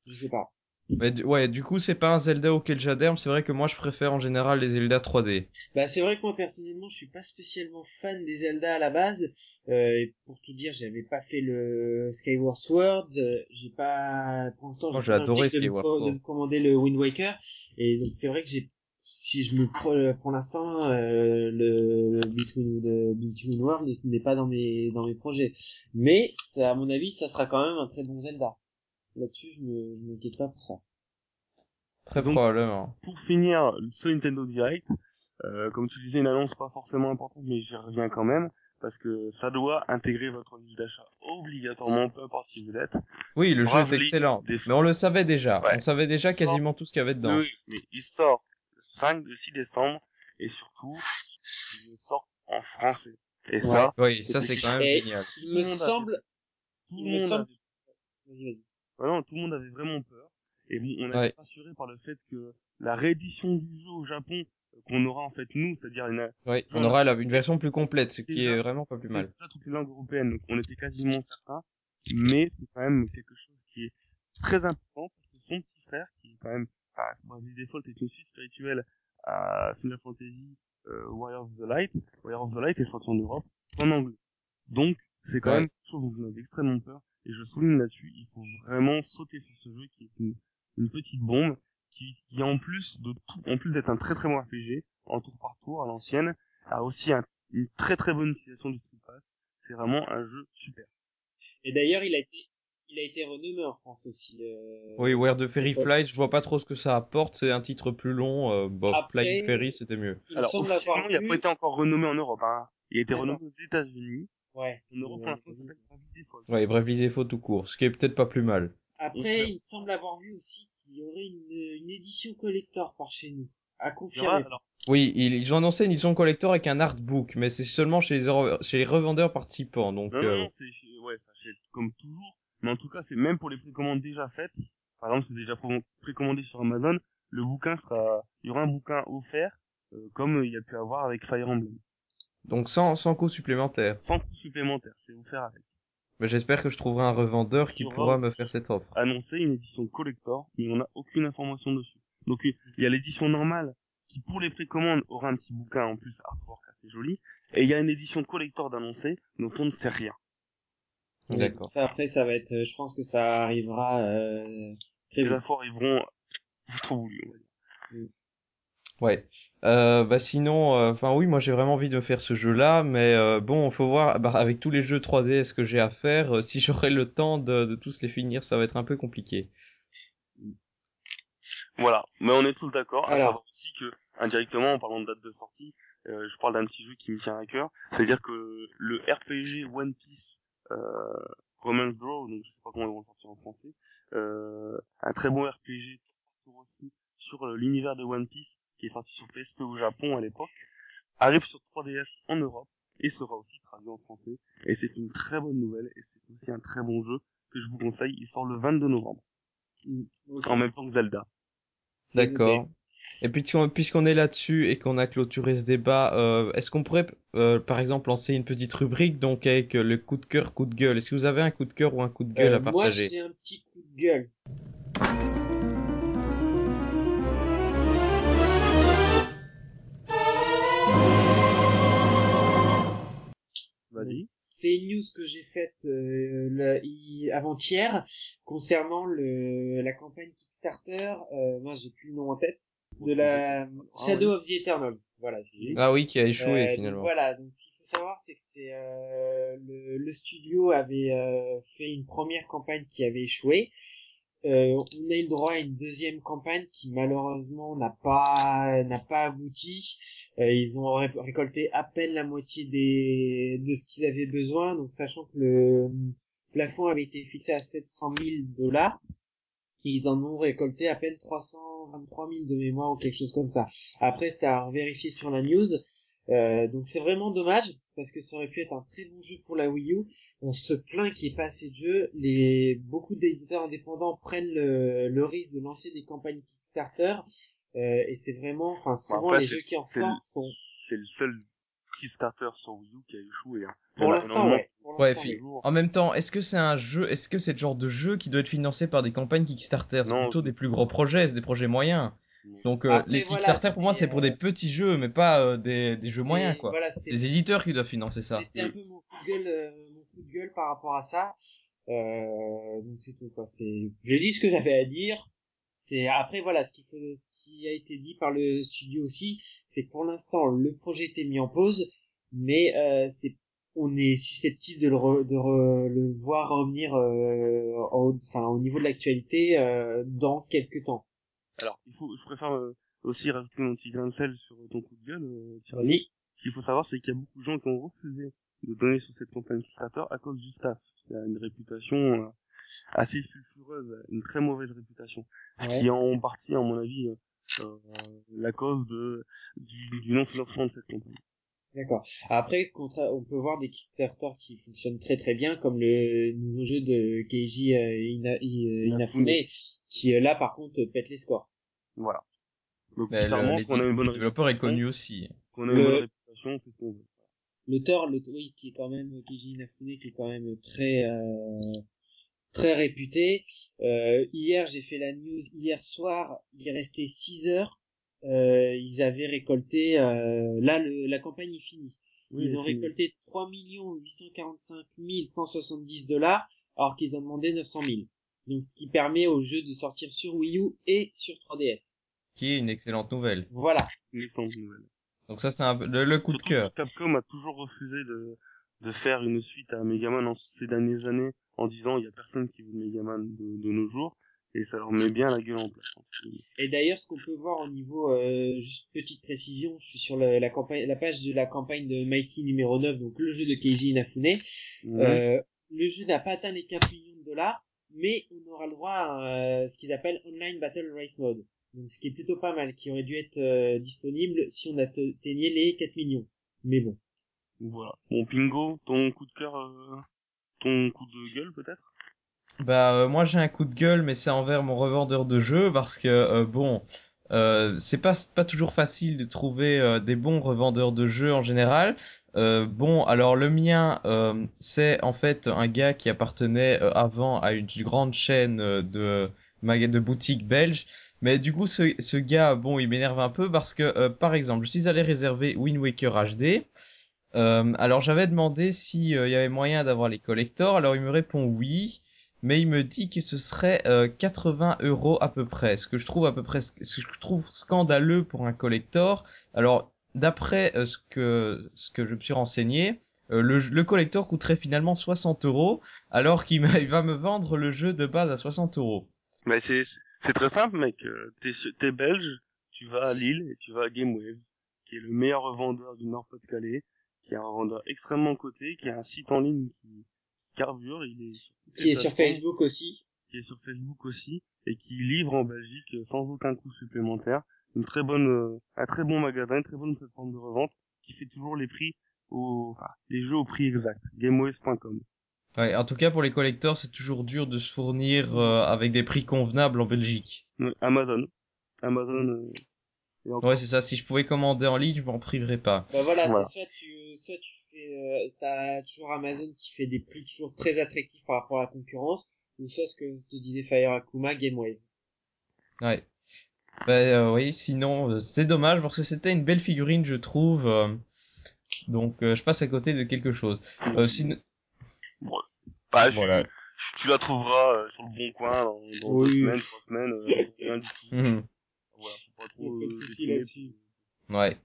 Je sais pas. Mais du- ouais, du coup, c'est pas un Zelda auquel j'adhère, mais c'est vrai que moi, je préfère en général les Zelda 3D. Bah c'est vrai que moi personnellement je suis pas spécialement fan des Zelda à la base. Euh, et pour tout dire, j'avais pas fait le Skyward Sword. euh, j'ai pas pour l'instant j'ai adoré Skyward Sword. de me commander le Wind Waker. Et donc c'est vrai que j'ai si je me pro- pour l'instant euh, le Between, le Between World n'est- n'est pas dans mes dans mes projets. Mais ça, à mon avis ça sera quand même un très bon Zelda. Là-dessus je me je m'inquiète pas pour ça. Très Donc- probablement. pour finir ce Nintendo Direct, euh, comme tu disais, une annonce pas forcément importante, mais j'y reviens quand même, parce que ça doit intégrer votre liste d'achat obligatoirement, peu importe qui vous êtes. Oui, le jeu est excellent. Mais on le savait déjà. Ouais. On savait déjà sort- quasiment tout ce qu'il y avait dedans. Oui, mais il sort le 5, le 6 décembre, et surtout, il sort en français. Et ça, Oui, ça, c'est quand même génial. il Tout me le monde a semble tout il le me monde semble- Vraiment, tout le monde avait vraiment peur. Et bon, on a Ouais. été rassuré par le fait que la réédition du jeu au Japon, euh, qu'on aura en fait nous, c'est-à-dire une, Oui, on aura la- une version plus complète, ce qui est vraiment pas plus mal. déjà toutes les langues européennes, donc on était quasiment certain. Mais c'est quand même quelque chose qui est très important parce que son petit frère, qui est quand même, enfin, Bravely Default est une suite spirituelle à Final Fantasy euh, Warrior of the Light. Warrior of the Light est sorti en Europe en anglais. Donc, c'est quand Ouais. même quelque chose dont on avait extrêmement peur. Et je souligne là-dessus, il faut vraiment sauter sur ce jeu qui est une, une petite bombe qui, qui en plus de tout, en plus d'être un très très bon RPG, en tour par tour à l'ancienne, a aussi un- une très très bonne utilisation du Street Pass. C'est vraiment un jeu super. Et d'ailleurs, il a été, il a été renommé en France aussi. euh, Oui, Where the Fairy Ouais. Flies, je vois pas trop ce que ça apporte, c'est un titre plus long, euh, bon, Après- Flying Fairy, c'était mieux. Il Alors semble officiellement, avoir il n'a vu- pas été encore renommé en Europe. Hein. Il a été renommé aux États-Unis. Ouais. En Europe, Euh, pour l'instant, ça s'appelle Bravely Default. Ouais, Bravely Default tout court, ce qui est peut-être pas plus mal. Après, il me semble avoir vu aussi qu'il y aurait une, une édition collector par chez nous. À Il y aura- confirmer. alors, Oui, ils, ils ont annoncé une édition collector avec un artbook, mais c'est seulement chez les, chez les revendeurs participants, donc... non, euh, non, non, c'est, ouais, comme toujours. Mais en tout cas, c'est même pour les précommandes déjà faites. Par exemple, si vous déjà pré- précommandé sur Amazon, le bouquin sera, il y aura un bouquin offert, euh, comme il y a pu avoir avec Fire Emblem. Donc sans, sans coût supplémentaire. Sans coût supplémentaire, c'est offert avec. Mais j'espère que je trouverai un revendeur qui pourra me faire cette offre. Annoncé une édition collector, mais on n'a aucune information dessus. Donc, il y a l'édition normale, qui pour les précommandes aura un petit bouquin en plus artwork assez joli. Et il y a une édition collector d'annoncer, dont on ne sait rien. D'accord. Ça, après, ça va être, euh, je pense que ça arrivera, euh, très Les infos arriveront trop voulu, on va dire. Ouais. Euh, bah sinon, enfin oui, moi j'ai vraiment envie de faire ce jeu-là, mais euh, bon, faut voir bah, avec tous les jeux 3DS que j'ai à faire, euh, si j'aurai le temps de, de tous les finir, ça va être un peu compliqué. Voilà, mais on est tous d'accord. À Alors. savoir aussi que, indirectement, en parlant de date de sortie, euh, je parle d'un petit jeu qui me tient à cœur. C'est-à-dire que le RPG One Piece euh, Romance Draw, donc je sais pas comment ils vont le sortir en français, euh, un très bon RPG aussi sur euh, l'univers de One Piece qui est sorti sur PSP au Japon à l'époque, arrive sur 3DS en Europe et sera aussi traduit en français. Et c'est une très bonne nouvelle et c'est aussi un très bon jeu que je vous conseille. Il sort le 22 novembre, en même temps que Zelda. D'accord. Et puis puisqu'on puisqu'on est là-dessus et qu'on a clôturé ce débat, euh, est-ce qu'on pourrait euh, par exemple lancer une petite rubrique donc avec le coup de cœur, coup de gueule? Est-ce que vous avez un coup de cœur ou un coup de gueule Euh, à moi, partager? j'ai un petit coup de gueule. Euh, avant-hier concernant le, la campagne Kickstarter. Euh, moi, j'ai plus le nom en tête. De la Shadow of the Eternals. Voilà. Ah oui, qui a échoué Euh, donc finalement. voilà, donc ce qu'il faut savoir, c'est que c'est euh, le, le studio avait euh, fait une première campagne qui avait échoué. Euh, on a eu le droit à une deuxième campagne qui malheureusement n'a pas n'a pas abouti. Euh, ils ont ré- récolté à peine la moitié des de ce qu'ils avaient besoin. Donc sachant que le plafond avait été fixé à 700 000 dollars, ils en ont récolté à peine 323 000 de mémoire ou quelque chose comme ça. Après, ça a vérifié sur la news. Euh, donc c'est vraiment dommage parce que ça aurait pu être un très bon jeu pour la Wii U. On se plaint qu'il n'y ait pas assez de jeux. Les beaucoup d'éditeurs indépendants prennent le, le risque de lancer des campagnes Kickstarter euh, et c'est vraiment, enfin souvent Après, les jeux qui en sortent sont C'est le seul Kickstarter sur Wii U qui a échoué. Hein. Pour l'instant ouais. En même temps, est-ce que c'est un jeu, est-ce que c'est le genre de jeu qui doit être financé par des campagnes Kickstarter? C'est plutôt des plus gros projets, c'est des projets moyens. Donc euh, Après, les voilà, Kickstarter pour moi c'est, pour euh, des petits jeux, mais pas euh, des, des jeux moyens quoi. Voilà, c'était Des éditeurs qui doivent financer ça. C'était un peu mon coup de gueule, euh, mon coup de gueule par rapport à ça. Euh, donc c'est tout quoi. C'est, j'ai dit ce que j'avais à dire. C'est après voilà ce qui, ce qui a été dit par le studio aussi, c'est que pour l'instant le projet était mis en pause, mais euh, c'est on est susceptible de le, re- de re- le voir revenir euh, au, enfin, au niveau de l'actualité euh, dans quelques temps. Alors, il faut, je préfère euh, aussi rajouter mon petit grain de sel sur ton coup de gueule. Euh, Thierry. Ce qu'il faut savoir, c'est qu'il y a beaucoup de gens qui ont refusé de donner sur cette campagne Kickstarter à cause du staff. C'est une réputation euh, assez sulfureuse, une très mauvaise réputation, ce qui est en partie, à mon avis, euh, euh, la cause de du, du non-financement de cette campagne. D'accord. Après, on peut voir des Kickstarter qui fonctionnent très très bien, comme le nouveau jeu de Keiji euh, euh, Inafune. Inafune, qui euh, là par contre pète les scores. Voilà. Donc, Mais le, qu'on a une bonne le développeur est connu aussi. qu'on a une Le- bonne réputation, c'est ce qu'on veut. L'auteur, le, oui, qui est quand même Keiji Inafune, qui est quand même très euh, très réputé. Euh, hier, j'ai fait la news hier soir. Il restait 6 heures. Euh, ils avaient récolté. euh, là, le, la campagne est finie. Oui, ils ont récolté 3 845 170 dollars, alors qu'ils ont demandé 900 000. Donc, ce qui permet au jeu de sortir sur Wii U et sur 3DS. Qui est une excellente nouvelle. Voilà. une excellente nouvelle. Donc ça c'est un peu le, le coup de cœur. Capcom a toujours refusé de, de faire une suite à Megaman en ces dernières années en disant il y a personne qui veut de Megaman de, de nos jours et ça leur met bien la gueule en place. Et d'ailleurs, ce qu'on peut voir au niveau, euh, juste petite précision, je suis sur la, la campagne, la page de la campagne de Mighty numéro 9, donc le jeu de Keiji Inafune. Euh, le jeu n'a pas atteint les 4 millions de dollars, mais on aura le droit à euh, ce qu'ils appellent Online Battle Race Mode. Donc ce qui est plutôt pas mal, qui aurait dû être euh, disponible si on atteignait les 4 millions. Mais bon. Voilà. Bon, Pingo, ton coup de cœur, euh, ton coup de gueule peut-être? Bah euh, moi j'ai un coup de gueule mais c'est envers mon revendeur de jeux parce que euh, bon euh, c'est pas pas toujours facile de trouver euh, des bons revendeurs de jeux en général. Euh, bon alors le mien euh, c'est en fait un gars qui appartenait euh, avant à une grande chaîne euh, de de boutiques belges. Mais du coup ce, ce gars bon il m'énerve un peu parce que euh, par exemple je suis allé réserver Wind Waker HD. Alors j'avais demandé s'il y avait moyen d'avoir les collectors. Alors il me répond oui mais il me dit que ce serait euh, 80 euros à peu près, ce que je trouve à peu près, ce que je trouve scandaleux pour un collector. Alors, d'après euh, ce que ce que je me suis renseigné, euh, le, le collector coûterait finalement 60 euros, alors qu'il m'a- il va me vendre le jeu de base à 60 euros. Mais c'est c'est très simple, mec. Euh, T'es t'es belge, tu vas à Lille et tu vas à GameWave, qui est le meilleur revendeur du Nord-Pas-de-Calais, qui est un revendeur extrêmement coté, qui a un site en ligne qui, qui carbure. Il est sur toutes Qui est sur. Facebook aussi. qui est sur Facebook aussi et qui livre en Belgique sans aucun coût supplémentaire. Une très bonne, euh, un très bon magasin, une très bonne plateforme de revente qui fait toujours les prix au, enfin, les jeux au prix exact. GameWave.com. Ouais, en tout cas pour les collectors, c'est toujours dur de se fournir euh, avec des prix convenables en Belgique. Amazon. Amazon. euh, et encore. Ouais, c'est ça. Si je pouvais commander en ligne, je m'en priverais pas. Bah voilà, Voilà. c'est soit tu, soit tu fais, euh, t'as toujours Amazon qui fait des prix toujours très attractifs par rapport à la concurrence, ou soit ce que te disait Fire Akuma, GameWave. Ouais. Bah euh, oui, sinon euh, c'est dommage parce que c'était une belle figurine, je trouve. euh, donc euh, je passe à côté de quelque chose. Euh, sinon- Bah, je- Voilà. je- tu la trouveras euh, sur le bon coin dans, dans deux Oui. semaines, trois semaines, euh, rien du tout. Mhm. Voilà, faut pas trop. euh, déconner. Ouais.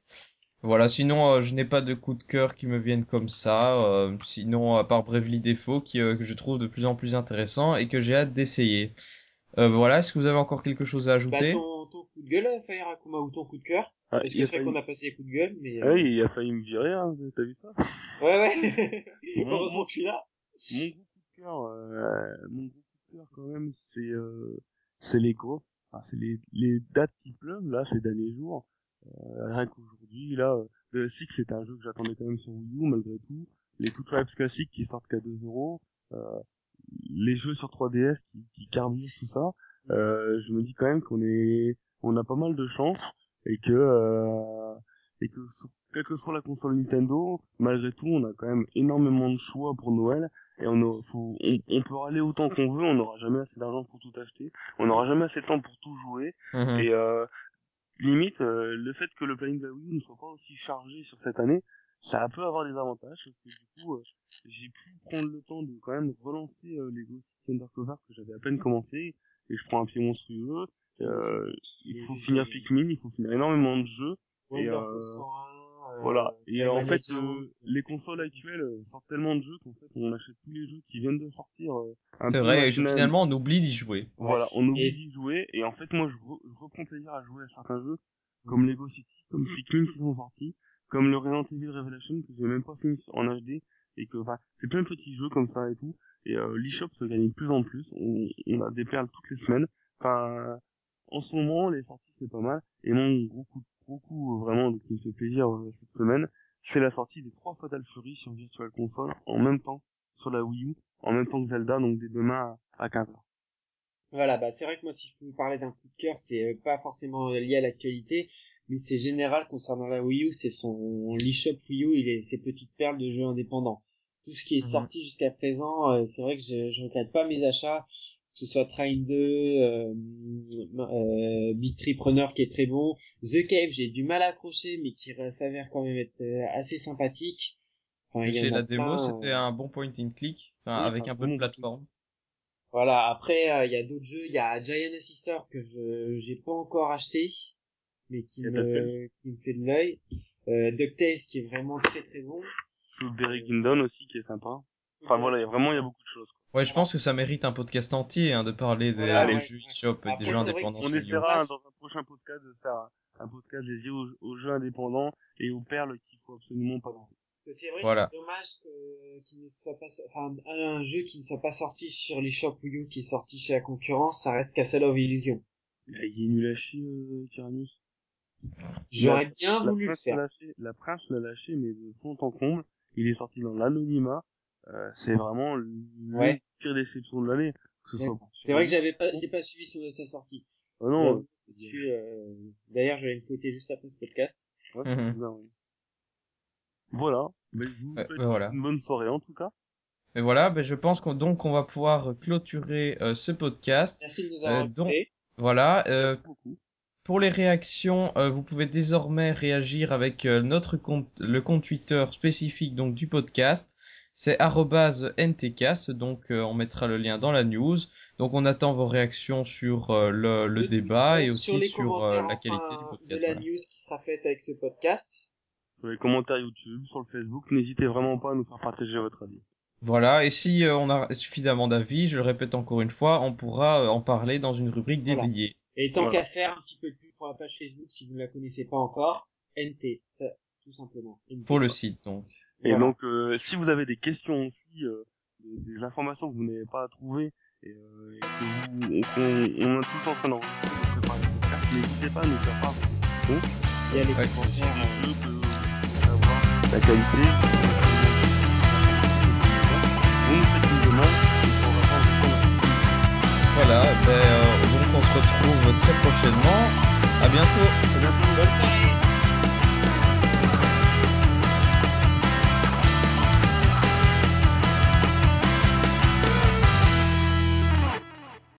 Voilà, sinon euh, je n'ai pas de coup de cœur qui me viennent comme ça. euh, sinon, à part Bravely Default, qui, euh, que je trouve de plus en plus intéressant et que j'ai hâte d'essayer. Euh, voilà, est-ce que vous avez encore quelque chose à Bah ajouter ton coup de gueule, Fire Akuma, ou ton coup de cœur, Ah, parce que c'est vrai failli- qu'on a passé les coups de gueule, mais... Ah euh, oui, il a failli me virer, hein, t'as vu ça? Ouais, ouais. Heureusement que je suis là. Mon gros coup de cœur, euh, mon gros coup de cœur quand même, c'est euh, c'est les grosses, enfin, c'est les, les dates qui pleuvent là ces derniers jours. Euh, rien qu'aujourd'hui, là, euh, The Six c'est un jeu que j'attendais quand même sur Wii U malgré tout. Les Two Tribes classiques qui sortent qu'à 2 euros. Euh, les jeux sur 3DS qui, qui carburent tout ça. Euh, je me dis quand même qu'on est, on a pas mal de chance et que euh, et que quelle que soit la console Nintendo, malgré tout, on a quand même énormément de choix pour Noël et on, a- faut, on, on peut râler autant qu'on veut, on n'aura jamais assez d'argent pour tout acheter, on n'aura jamais assez de temps pour tout jouer Mhm. et euh, limite euh, le fait que le planning de la Wii U ne soit pas aussi chargé sur cette année, ça peut avoir des avantages parce que du coup euh, j'ai pu prendre le temps de quand même relancer euh, les Ghost Undercover que j'avais à peine commencé et je prends un pied monstrueux. Euh, il faut finir Pikmin, il faut finir énormément de jeux et, euh, 101, euh, voilà. Et en fait, euh, les consoles actuelles sortent tellement de jeux qu'en fait, on achète tous les jeux qui viennent de sortir. euh, un C'est vrai, et finalement on oublie d'y jouer. Voilà, on oublie Et- d'y jouer. Et en fait, moi, je, re- je reprends plaisir à jouer à certains jeux, comme Lego City, comme Pikmin qui sont sortis, comme le Resident Evil Revelation que j'ai même pas fini en HD, et que, enfin, c'est plein de petits jeux comme ça et tout. Et euh, l'eShop se gagne de plus en plus. On, on a des perles toutes les semaines. Enfin, en ce moment, les sorties c'est pas mal. Et mon gros coup, gros coup euh, vraiment qui me fait plaisir euh, cette semaine, c'est la sortie des trois Fatal Fury sur Virtual Console en même temps sur la Wii U, en même temps que Zelda, donc dès demain à 15h. Voilà, bah c'est vrai que moi si je peux vous parler d'un coup de cœur, c'est euh, pas forcément lié à l'actualité, mais c'est général concernant la Wii U, c'est son l'eShop Wii U, il est ses petites perles de jeux indépendants. Tout ce qui est Mhm. sorti jusqu'à présent, c'est vrai que je, je regrette pas mes achats, ce soit Train 2, euh, euh, Beat Trip Runner qui est très bon, The Cave j'ai du mal à accrocher, mais qui euh, s'avère quand même être euh, assez sympathique. Enfin, la démo plein, c'était euh, un bon point and click, enfin, Oui, avec un un peu de bon plateforme. Voilà, après euh, il y a d'autres jeux, il y a Giant Sister que je j'ai pas encore acheté mais qui me qui me fait de l'œil. Euh, DuckTales qui est vraiment très très bon. Blueberry Kingdom aussi qui est sympa. Enfin voilà, il y a vraiment il y a beaucoup de choses. quoi. Ouais, je pense que ça mérite un podcast entier hein, de parler des, Voilà, des ouais, jeux Après, des jeux indépendants. On essaiera dommage. dans un prochain podcast de faire un, podcast dédié aux, aux jeux indépendants et aux perles qu'il faut absolument pas que C'est vrai Voilà. c'est dommage que qu'il ne soit pas enfin un, un jeu qui ne soit pas sorti sur l'eShop Wii U qui est sorti chez la concurrence, ça reste Castle of Illusion. Il est nul à chier, euh, Tyrannus. J'aurais bien La voulu le faire. lâché, la prince l'a lâché, mais de fond en comble. Il est sorti dans l'anonymat. Euh, c'est vraiment le Ouais. pire déception de l'année. Ce C'est vrai que j'avais pas j'ai pas suivi sa sortie. Ah non, euh, D'ailleurs, je vais le côté juste après ce podcast. ouais, Mhm. bizarre, oui. Voilà. Mais je vous Ouais, souhaite ben voilà. une bonne soirée en tout cas. Et voilà, ben je pense qu'on donc on va pouvoir clôturer euh, ce podcast. Merci de nous avoir Euh, donc-. Voilà. Merci euh, beaucoup. Pour les réactions, euh, vous pouvez désormais réagir avec euh, notre compte, le compte Twitter spécifique donc du podcast. C'est arrobase @ntcast, donc euh, on mettra le lien dans la news. Donc on attend vos réactions sur euh, le, le Le débat et aussi sur euh, la qualité enfin, du podcast. de la voilà. news qui sera faite avec ce podcast. Sur les commentaires YouTube, sur le Facebook, n'hésitez vraiment pas à nous faire partager votre avis. Voilà, et si euh, on a suffisamment d'avis, je le répète encore une fois, on pourra euh, en parler dans une rubrique Voilà. dédiée. Et tant Voilà. qu'à faire un petit peu de pub pour la page Facebook, si vous ne la connaissez pas encore, NT, ça, tout simplement. NT. Pour le site, donc. Et Voilà. donc, euh, si vous avez des questions aussi, euh, des, des informations que vous n'avez pas trouvées, et, euh, et que vous, et qu'on on est tout le temps en train d'enregistrer, de préparer le podcast, n'hésitez pas à nous faire part de vos questions. Y a les Ouais. Commentaires. des euh, jeux que vous voulez savoir la qualité, vous nous faites une demande, et on va pas répondre. Voilà, ben, euh, donc on se retrouve très prochainement. À bientôt. À bientôt. Bonne soirée